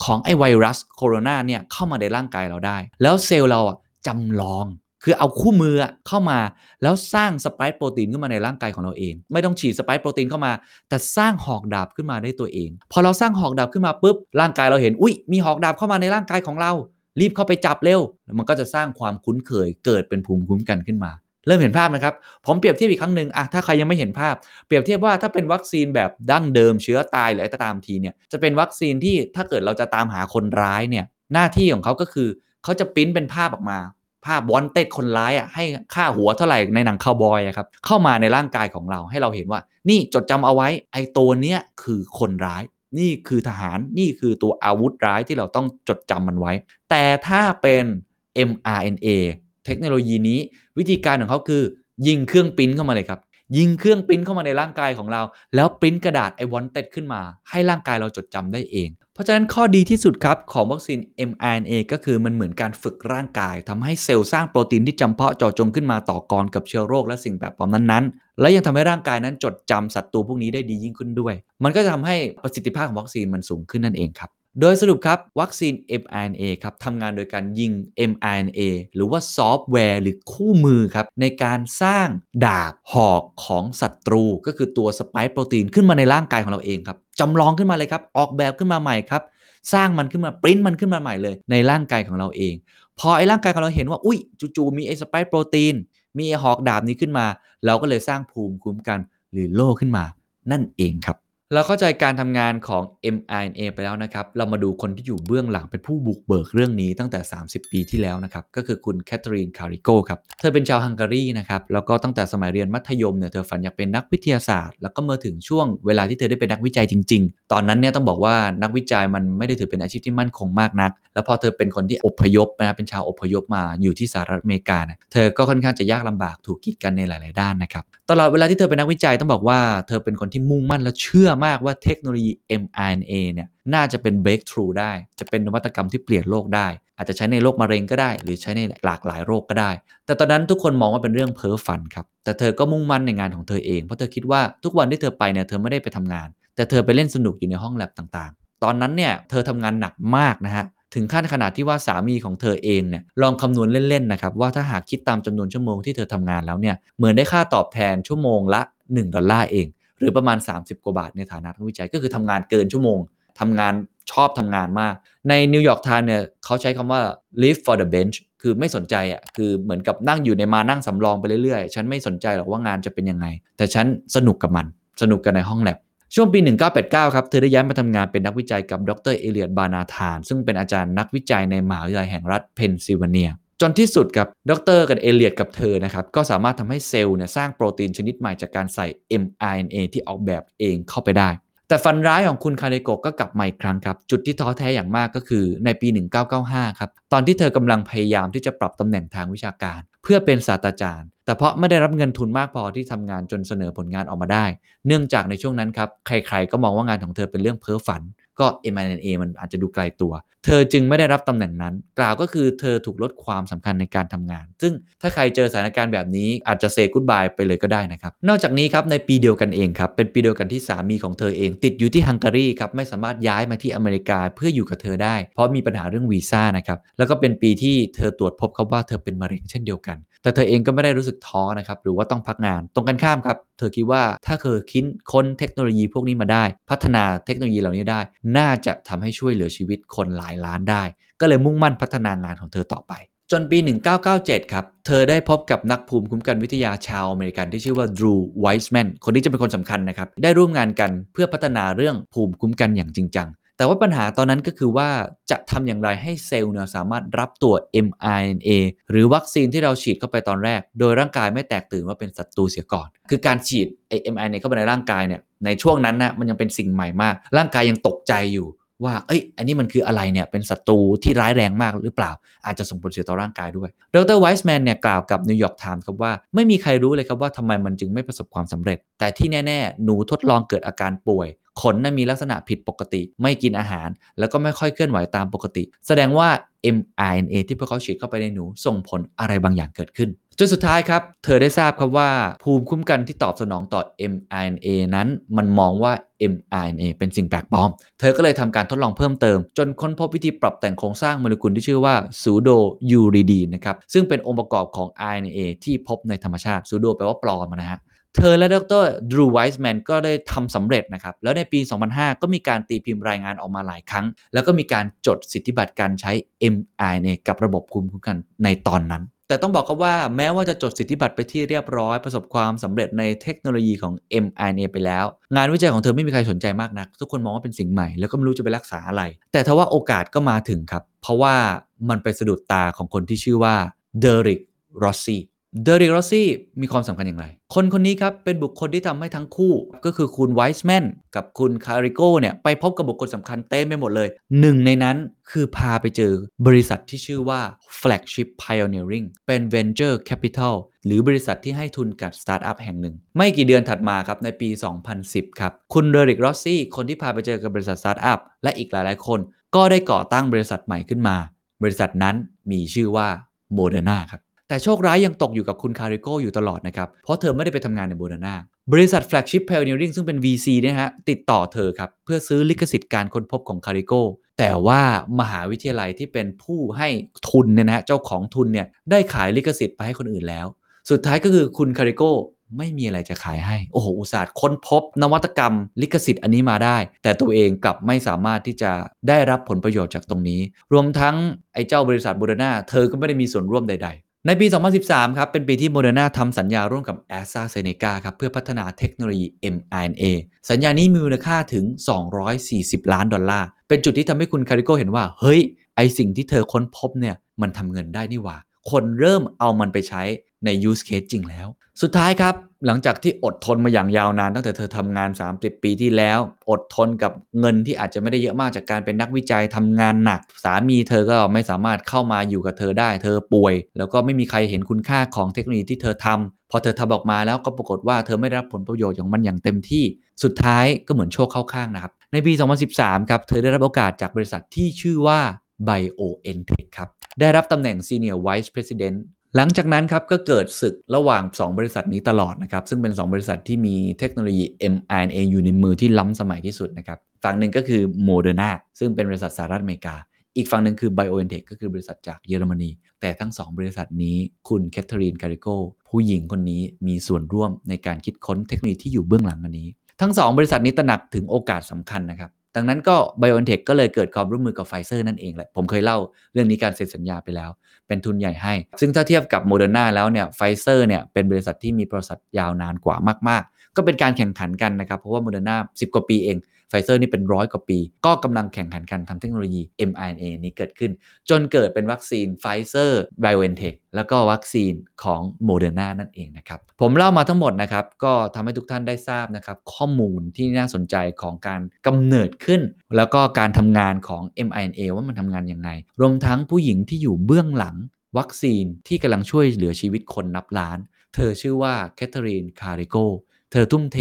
ของไอ้ไวรัสโคโรนาเนี่ยเข้ามาในร่างกายเราได้ แล้วเซลล์เราอะจำลอง คือเอาคู่มือเข้ามาแล้วสร้างสไปค์โปรตีนขึ้นมาในร่างกายของเราเอง ไม่ต้องฉีดสไปค์โปรตีนเข้ามา แต่สร้างหอกดาบขึ้นมาได้ตัวเอง พอเราสร้างหอกดาบขึ้นมาปุ๊บร่างกายเราเห็นอุ้ยมีหอกดาบเข้ามาในร่างกายของเรา รีบเข้าไปจับเร็วมันก็จะสร้างความคุ้นเคยเกิดเป็นภูมิคุ้มกันขึ้นมา เริ่มเห็นภาพนะครับ ผมเปรียบเทียบอีกครั้งหนึ่งอะถ้าใครยังไม่เห็นภาพ เปรียบเทียบว่าถ้าเป็นวัคซีนแบบดั้งเดิมเชื้อตายหรืออะไรตามทีเนี่ยจะเป็นวัคซีนที่ถ้าเกิดเราจะตามหาคนร้ายเนี่ยหน้าที่ของเขาก็คือเขาจะปิ้นเป็นภาพออกมา ภาพวอนเต็ดคนร้ายอะให้ค่าหัวเท่าไหร่ในหนังคาวบอยอะครับเข้ามาในร่างกายของเราให้เราเห็นว่า นี่จดจำเอาไว้ไอ้ตัวเนี้ยคือคนร้าย นี่คือทหารนี่คือตัวอาวุธร้ายที่เราต้องจดจำมันไว้ แต่ถ้าเป็น mRNA เทคโนโลยีนี้ วิธีการของเขาคือ ยิงเครื่องปิ้นเข้ามาเลยครับยิงเครื่องปริ้นเข้ามาในร่างกายของเรา แล้วปริ้นกระดาษไอวอนเต็ดขึ้นมา ให้ร่างกายเราจดจำได้เอง เพราะฉะนั้นข้อดีที่สุดครับ ของวัคซีน mRNA ก็คือมันเหมือนการฝึกร่างกายทำให้เซลล์สร้างโปรตีนที่จำเพาะเจาะจงขึ้นมาต่อกรกับเชื้อโรคและสิ่งแปลกปลอมนั้นๆ และยังทำให้ร่างกายนั้นจดจำศัตรูพวกนี้ได้ดียิ่งขึ้นด้วย มันก็จะทำให้ประสิทธิภาพของวัคซีนมันสูงขึ้นนั่นเองครับ โดยสรุปครับ วัคซีน mRNA ครับทำงานโดยการยิง mRNA หรือว่าซอฟต์แวร์หรือคู่มือครับ ในการสร้างดาบหอกของศัตรู ก็คือตัวสไปค์โปรตีนขึ้นมาในร่างกายของเราเองครับจำลองขึ้นมาเลยครับ ออกแบบขึ้นมาใหม่ครับ สร้างมันขึ้นมาปริ้นมันขึ้นมาใหม่เลย ในร่างกายของเราเอง พอไอ้ร่างกายของเราเห็นว่าอุ้ยจู่ๆมีไอ้สไปค์โปรตีนมีไอ้หอกดาบนี้ขึ้นมา เราก็เลยสร้างภูมิคุ้มกันหรือโล่ขึ้นมา นั่นเองครับ เราเข้าใจการทำงานของ mRNA ไปแล้วนะครับ เรามาดูคนที่อยู่เบื้องหลังเป็นผู้บุกเบิกเรื่องนี้ตั้งแต่ 30 ปีที่แล้วนะครับ ก็คือคุณแคทเธอรีนคาริโกครับ เธอเป็นชาวฮังการีนะครับ แล้วก็ตั้งแต่สมัยเรียนมัธยมเนี่ย เธอฝันอยากเป็นนักวิทยาศาสตร์ แล้วก็เมื่อถึงช่วงเวลาที่เธอได้เป็นนักวิจัยจริง ๆ ตอนนั้นเนี่ยต้องบอกว่านักวิจัยมันไม่ได้ถือเป็นอาชีพที่มั่นคงมากนัก แล้วพอเธอเป็นคนที่อพยพนะเป็นชาวอพยพมาอยู่ที่สหรัฐอเมริกานะเธอก็ค่อนข้างจะยากลำบากถูกกีดกันในหลาย ๆ ด้านนะครับ ตลอดเวลาที่เธอเป็นนักวิจัยต้องบอกว่าเธอเป็นคนที่มุ่งมั่นและเชื่อมากว่าเทคโนโลยี mRNA เนี่ยน่าจะเป็น breakthrough ได้ จะเป็นนวัตกรรมที่เปลี่ยนโลกได้ อาจจะใช้ในโรคมะเร็งก็ได้ หรือใช้ในหลากหลายโรคก็ได้ แต่ตอนนั้นทุกคนมองว่าเป็นเรื่องเพ้อฝันครับ แต่เธอก็มุ่งมั่นในงานของเธอเอง เพราะเธอคิดว่าทุกวันที่เธอไปเนี่ยเธอไม่ได้ไปทำงาน แต่เธอไปเล่นสนุกอยู่ในห้องแล็บต่างๆ ตอนนั้นเนี่ยเธอทำงานหนักมากนะฮะ ถึงขั้นขนาดที่ว่าสามีของเธอเองเนี่ยลองคำนวณเล่นๆนะครับว่าถ้าหากคิดตามจำนวนชั่วโมงที่เธอทำงานแล้วเนี่ยเหมือนได้ค่าตอบแทนชั่วโมงละ 1 ดอลลาร์เอง หรือประมาณ 30 กว่าบาทในฐานะนักวิจัยก็คือทำงานเกินชั่วโมงทำงานชอบทำงานมาก ในนิวยอร์กไทม์เนี่ยเขาใช้คำว่า live for the bench คือไม่สนใจอะคือเหมือนกับนั่งอยู่ในมานั่งสำรองไปเรื่อยๆ ฉันไม่สนใจหรอกว่างานจะเป็นยังไง แต่ฉันสนุกกับมัน สนุกกันในห้องแล็บ ช่วงปี 1989 ครับ เธอได้ย้ายมาทำงานเป็นนักวิจัยกับดรเอเลียตบาร์นาธาน ซึ่งเป็นอาจารย์นักวิจัยในมหาวิทยาลัยแห่งรัฐเพนซิลเวเนีย จนที่สุดกับดรกับเอเลียตกับเธอนะครับ ก็สามารถทำให้เซลล์เนี่ยสร้างโปรตีนชนิดใหม่จากการใส่ mRNA ที่ออกแบบเองเข้าไปได้ แต่ฝันร้ายของคุณคาริโกก็กลับมาอีกครั้งครับ จุดที่ท้อแท้อย่างมากก็คือในปี 1995 ครับ ตอนที่เธอกำลังพยายามที่จะปรับตำแหน่งทางวิชาการ เพื่อเป็นศาสตราจารย์ แต่เพราะไม่ได้รับเงินทุนมากพอที่ทำงานจนเสนอผลงานออกมาได้ เนื่องจากในช่วงนั้นครับ ใครๆ ก็มองว่างานของเธอเป็นเรื่องเพ้อฝัน ก็ m อ a มันอาจจะดูไกลตัวเธอจึงไม่ได้รับตำแหน่งนั้น กล่าวก็คือเธอถูกลดความสำคัญในการทำงาน ซึ่งถ้าใครเจอสถานการณ์แบบนี้อาจจะเซกุดบายไปเลยก็ได้นะครับ นอกจากนี้ครับในปีเดียวกันเองครับ เป็นปีเดียวกันที่สามีของเธอเอง ติดอยู่ที่ฮังการีครับไม่สามารถย้ายมาที่อเมริกาเพื่ออยู่กับเธอได้ เพราะมีปัญหาเรื่องวีซ่านะครับแล้วก็เป็นปีที่เธอตรวจพบครับว่าเธอเป็นมะเร็งเช่นเดียวกัน แต่เธอเองก็ไม่ได้รู้สึกท้อนะครับหรือว่าต้องพักงาน ตรงกันข้ามครับเธอคิดว่าถ้าเธอคิดค้นเทคโนโลยีพวกนี้มาได้ พัฒนาเทคโนโลยีเหล่านี้ได้ น่าจะทำให้ช่วยเหลือชีวิตคนหลายล้านได้ ก็เลยมุ่งมั่นพัฒนางานของเธอต่อไป จนปี 1997 ครับ เธอได้พบกับนักภูมิคุ้มกันวิทยาชาวอเมริกันที่ชื่อว่าดรูไวส์แมนคนนี้จะเป็นคนสำคัญนะครับ ได้ร่วมงานกันเพื่อพัฒนาเรื่องภูมิคุ้มกันอย่างจริงจังแต่ว่าปัญหาตอนนั้นก็คือว่าจะทำอย่างไรให้เซลล์เนี่ยสามารถรับตัว mRNA หรือวัคซีนที่เราฉีดเข้าไปตอนแรก โดยร่างกายไม่แตกตื่นว่าเป็นศัตรูเสียก่อน คือการฉีดไอ้ mRNA เข้าไปในร่างกายเนี่ยในช่วงนั้นนะมันยังเป็นสิ่งใหม่มาก ร่างกายยังตกใจอยู่ ว่า เอ้ย อันนี้มันคืออะไรเนี่ย เป็นศัตรูที่ร้ายแรงมากหรือเปล่า อาจจะส่งผลเสียต่อร่างกายด้วย ดรไวส์แมนเนี่ยกล่าวกับนิวยอร์กไทม์ครับว่า ไม่มีใครรู้เลยครับว่าทำไมมันจึงไม่ประสบความสำเร็จ แต่ที่แน่ ๆ หนูทดลองเกิดอาการป่วย ขนน่ะมีลักษณะผิดปกติ ไม่กินอาหาร แล้วก็ไม่ค่อยเคลื่อนไหวตามปกติ แสดงว่า mRNA ที่พวกเขาฉีดเข้าไปในหนู ส่งผลอะไรบางอย่างเกิดขึ้นจนสุดท้ายครับ เธอได้ทราบครับว่า ภูมิคุ้มกันที่ตอบสนองต่อ mRNA นั้น มันมองว่า mRNA เป็นสิ่งแปลกปลอม เธอก็เลยทำการทดลองเพิ่มเติม จนค้นพบวิธีปรับแต่งโครงสร้างโมเลกุลที่ชื่อว่า pseudo uridine นะครับ ซึ่งเป็นองค์ประกอบของ RNA ที่พบในธรรมชาติ pseudo แปลว่าปลอมนะฮะ เธอและดรดรูไวส์แมนก็ได้ทำสำเร็จนะครับ แล้วในปี 2005 ก็มีการตีพิมพ์รายงานออกมาหลายครั้ง แล้วก็มีการจดสิทธิบัตรการใช้ mRNA กับระบบภูมิคุ้มกันในตอนนั้น แต่ต้องบอกครับว่าแม้ว่าจะจดสิทธิบัตรไปที่เรียบร้อย ประสบความสำเร็จในเทคโนโลยีของ mRNA ไปแล้ว งานวิจัยของเธอไม่มีใครสนใจมากนัก ทุกคนมองว่าเป็นสิ่งใหม่ แล้วก็ไม่รู้จะไปรักษาอะไร แต่ทว่าโอกาสก็มาถึงครับ เพราะว่ามันไปสะดุดตาของคนที่ชื่อว่าเดริกรอสซี่ เดริกรอสซี่มีความสำคัญอย่างไร คนคนนี้ครับ เป็นบุคคลที่ทำให้ทั้งคู่ก็คือคุณไวส์แมนกับคุณคาริโกเนี่ย ไปพบกับบุคคลสำคัญเต็มไปหมดเลย หนึ่งในนั้นคือพาไปเจอบริษัทที่ชื่อว่า Flagship Pioneering เป็น Venture Capital หรือบริษัทที่ให้ทุนกับสตาร์ทอัพแห่งหนึ่ง ไม่กี่เดือนถัดมาครับ ในปี 2010 ครับ คุณเดริกรอสซี่คนที่พาไปเจอกับบริษัทสตาร์ทอัพและอีกหลาย ๆ คน ก็ได้ก่อตั้งบริษัทใหม่ขึ้นมา บริษัทนั้นมีชื่อว่า Moderna ครับ แต่โชคร้ายยังตกอยู่กับคุณคาริโกอยู่ตลอดนะครับ เพราะเธอไม่ได้ไปทำงานในโบนาน่าบริษัท Flagship Pioneering ซึ่งเป็น VC เนี่ยฮะติดต่อเธอครับ เพื่อซื้อลิขสิทธิ์การค้นพบของคาริโกแต่ว่ามหาวิทยาลัยที่เป็นผู้ให้ทุนเนี่ยนะฮะเจ้าของทุนเนี่ยได้ขายลิขสิทธิ์ไปให้คนอื่นแล้ว สุดท้ายก็คือคุณคาริโกไม่มีอะไรจะขายให้ โอ้โห อุตส่าห์ค้นพบ นวัตกรรม ลิขสิทธิ์อันนี้มาได้ แต่ตัวเองกลับไม่สามารถที่จะได้รับผลประโยชน์จากตรงนี้ รวมทั้งไอ้เจ้าบริษัทโมเดอร์นาเธอก็ไม่ได้มีส่วนร่วมใดๆ ในปี 2013 ครับ เป็นปีที่โมเดอร์นาทำสัญญาร่วมกับแอสตราเซเนกาครับ เพื่อพัฒนาเทคโนโลยี mRNA สัญญานี้มีมูลค่าถึง 240 ล้านดอลลาร์ เป็นจุดที่ทำให้คุณคาริโกเห็นว่า เฮ้ย ไอสิ่งที่เธอค้นพบเนี่ย มันทำเงินได้นี่หว่า คนเริ่มเอามันไปใช้ใน use case จริงแล้ว สุดท้ายครับ หลังจากที่อดทนมาอย่างยาวนาน ตั้งแต่เธอทำงาน 30 ปีที่แล้ว อดทนกับเงินที่อาจจะไม่ได้เยอะมากจากการเป็นนักวิจัยทำงานหนัก สามีเธอก็ไม่สามารถเข้ามาอยู่กับเธอได้ เธอป่วย แล้วก็ไม่มีใครเห็นคุณค่าของเทคโนโลยีที่เธอทำพอเธอทำออกมาแล้วก็ปรากฏว่าเธอไม่ได้รับผลประโยชน์ของมันอย่างเต็มที่ สุดท้ายก็เหมือนโชคเข้าข้างนะครับ ในปี 2013 ครับเธอได้รับโอกาสจากบริษัทที่ชื่อว่า BioNTech ครับได้รับตำแหน่ง Senior Vice President หลังจากนั้นครับก็เกิดศึกระหว่าง 2 บริษัทนี้ตลอดนะครับ ซึ่งเป็น 2 บริษัทที่มีเทคโนโลยี mRNA อยู่ในมือที่ล้ำสมัยที่สุดนะครับ ฝั่งหนึ่งก็คือ Moderna ซึ่งเป็นบริษัทสหรัฐอเมริกา อีกฝั่งหนึ่งคือ BioNTech ก็คือบริษัทจากเยอรมนี แต่ทั้ง 2 บริษัทนี้คุณแคทเธอรีนคาริโกผู้หญิงคนนี้มีส่วนร่วมในการคิดค้นเทคโนโลยีที่อยู่เบื้องหลังอันนี้ ทั้ง 2 บริษัทนี้ตระหนักถึงโอกาสสำคัญนะครับ ดังนั้นก็ BioNTech ก็เลยเกิดความร่วมมือกับไฟเซอร์นั่นเองแหละ ผมเคยเล่าเรื่องนี้การเซ็นสัญญาไปแล้ว เป็นทุนใหญ่ให้ ซึ่งถ้าเทียบกับโมเดอร์นาแล้วเนี่ยไฟเซอร์เนี่ยเป็นบริษัทที่มีประวัติยาวนานกว่ามาก ๆ ก็เป็นการแข่งขันกันนะครับ เพราะว่าโมเดอร์นา10กว่าปีเอง ไฟเซอร์นี่เป็นร้อยกว่าปี ก็กำลังแข่งขันกันทำเทคโนโลยี mRNA นี้เกิดขึ้น จนเกิดเป็นวัคซีนไฟเซอร์ BioNTech แล้วก็วัคซีนของโมเดอร์นานั่นเองนะครับ ผมเล่ามาทั้งหมดนะครับ ก็ทำให้ทุกท่านได้ทราบนะครับ ข้อมูลที่น่าสนใจของการกำเนิดขึ้น แล้วก็การทำงานของ mRNA ว่ามันทำงานยังไง รวมทั้งผู้หญิงที่อยู่เบื้องหลังวัคซีนที่กำลังช่วยเหลือชีวิตคนนับล้าน เธอชื่อว่าแคทเธอรีนคาริโก เธอทุ่มเท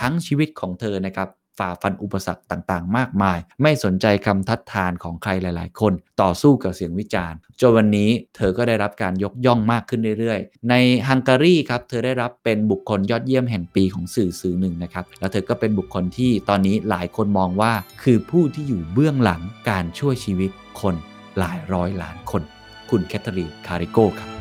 ทั้งชีวิตของเธอนะครับ ฝ่าฟันอุปสรรคต่างๆ มากมาย ไม่สนใจคำทัดทานของใครหลาย ๆ คน ต่อสู้กับเสียงวิจารณ์จนวันนี้เธอก็ได้รับการยกย่องมากขึ้นเรื่อยๆ ในฮังการีครับเธอได้รับเป็นบุคคลยอดเยี่ยมแห่งปีของสื่อสื่อหนึ่งนะครับแล้วเธอก็เป็นบุคคลที่ตอนนี้หลายคนมองว่า คือผู้ที่อยู่เบื้องหลังการช่วยชีวิตคนหลายร้อยล้านคน คุณแคทเธอรีนคาริโก้ครับ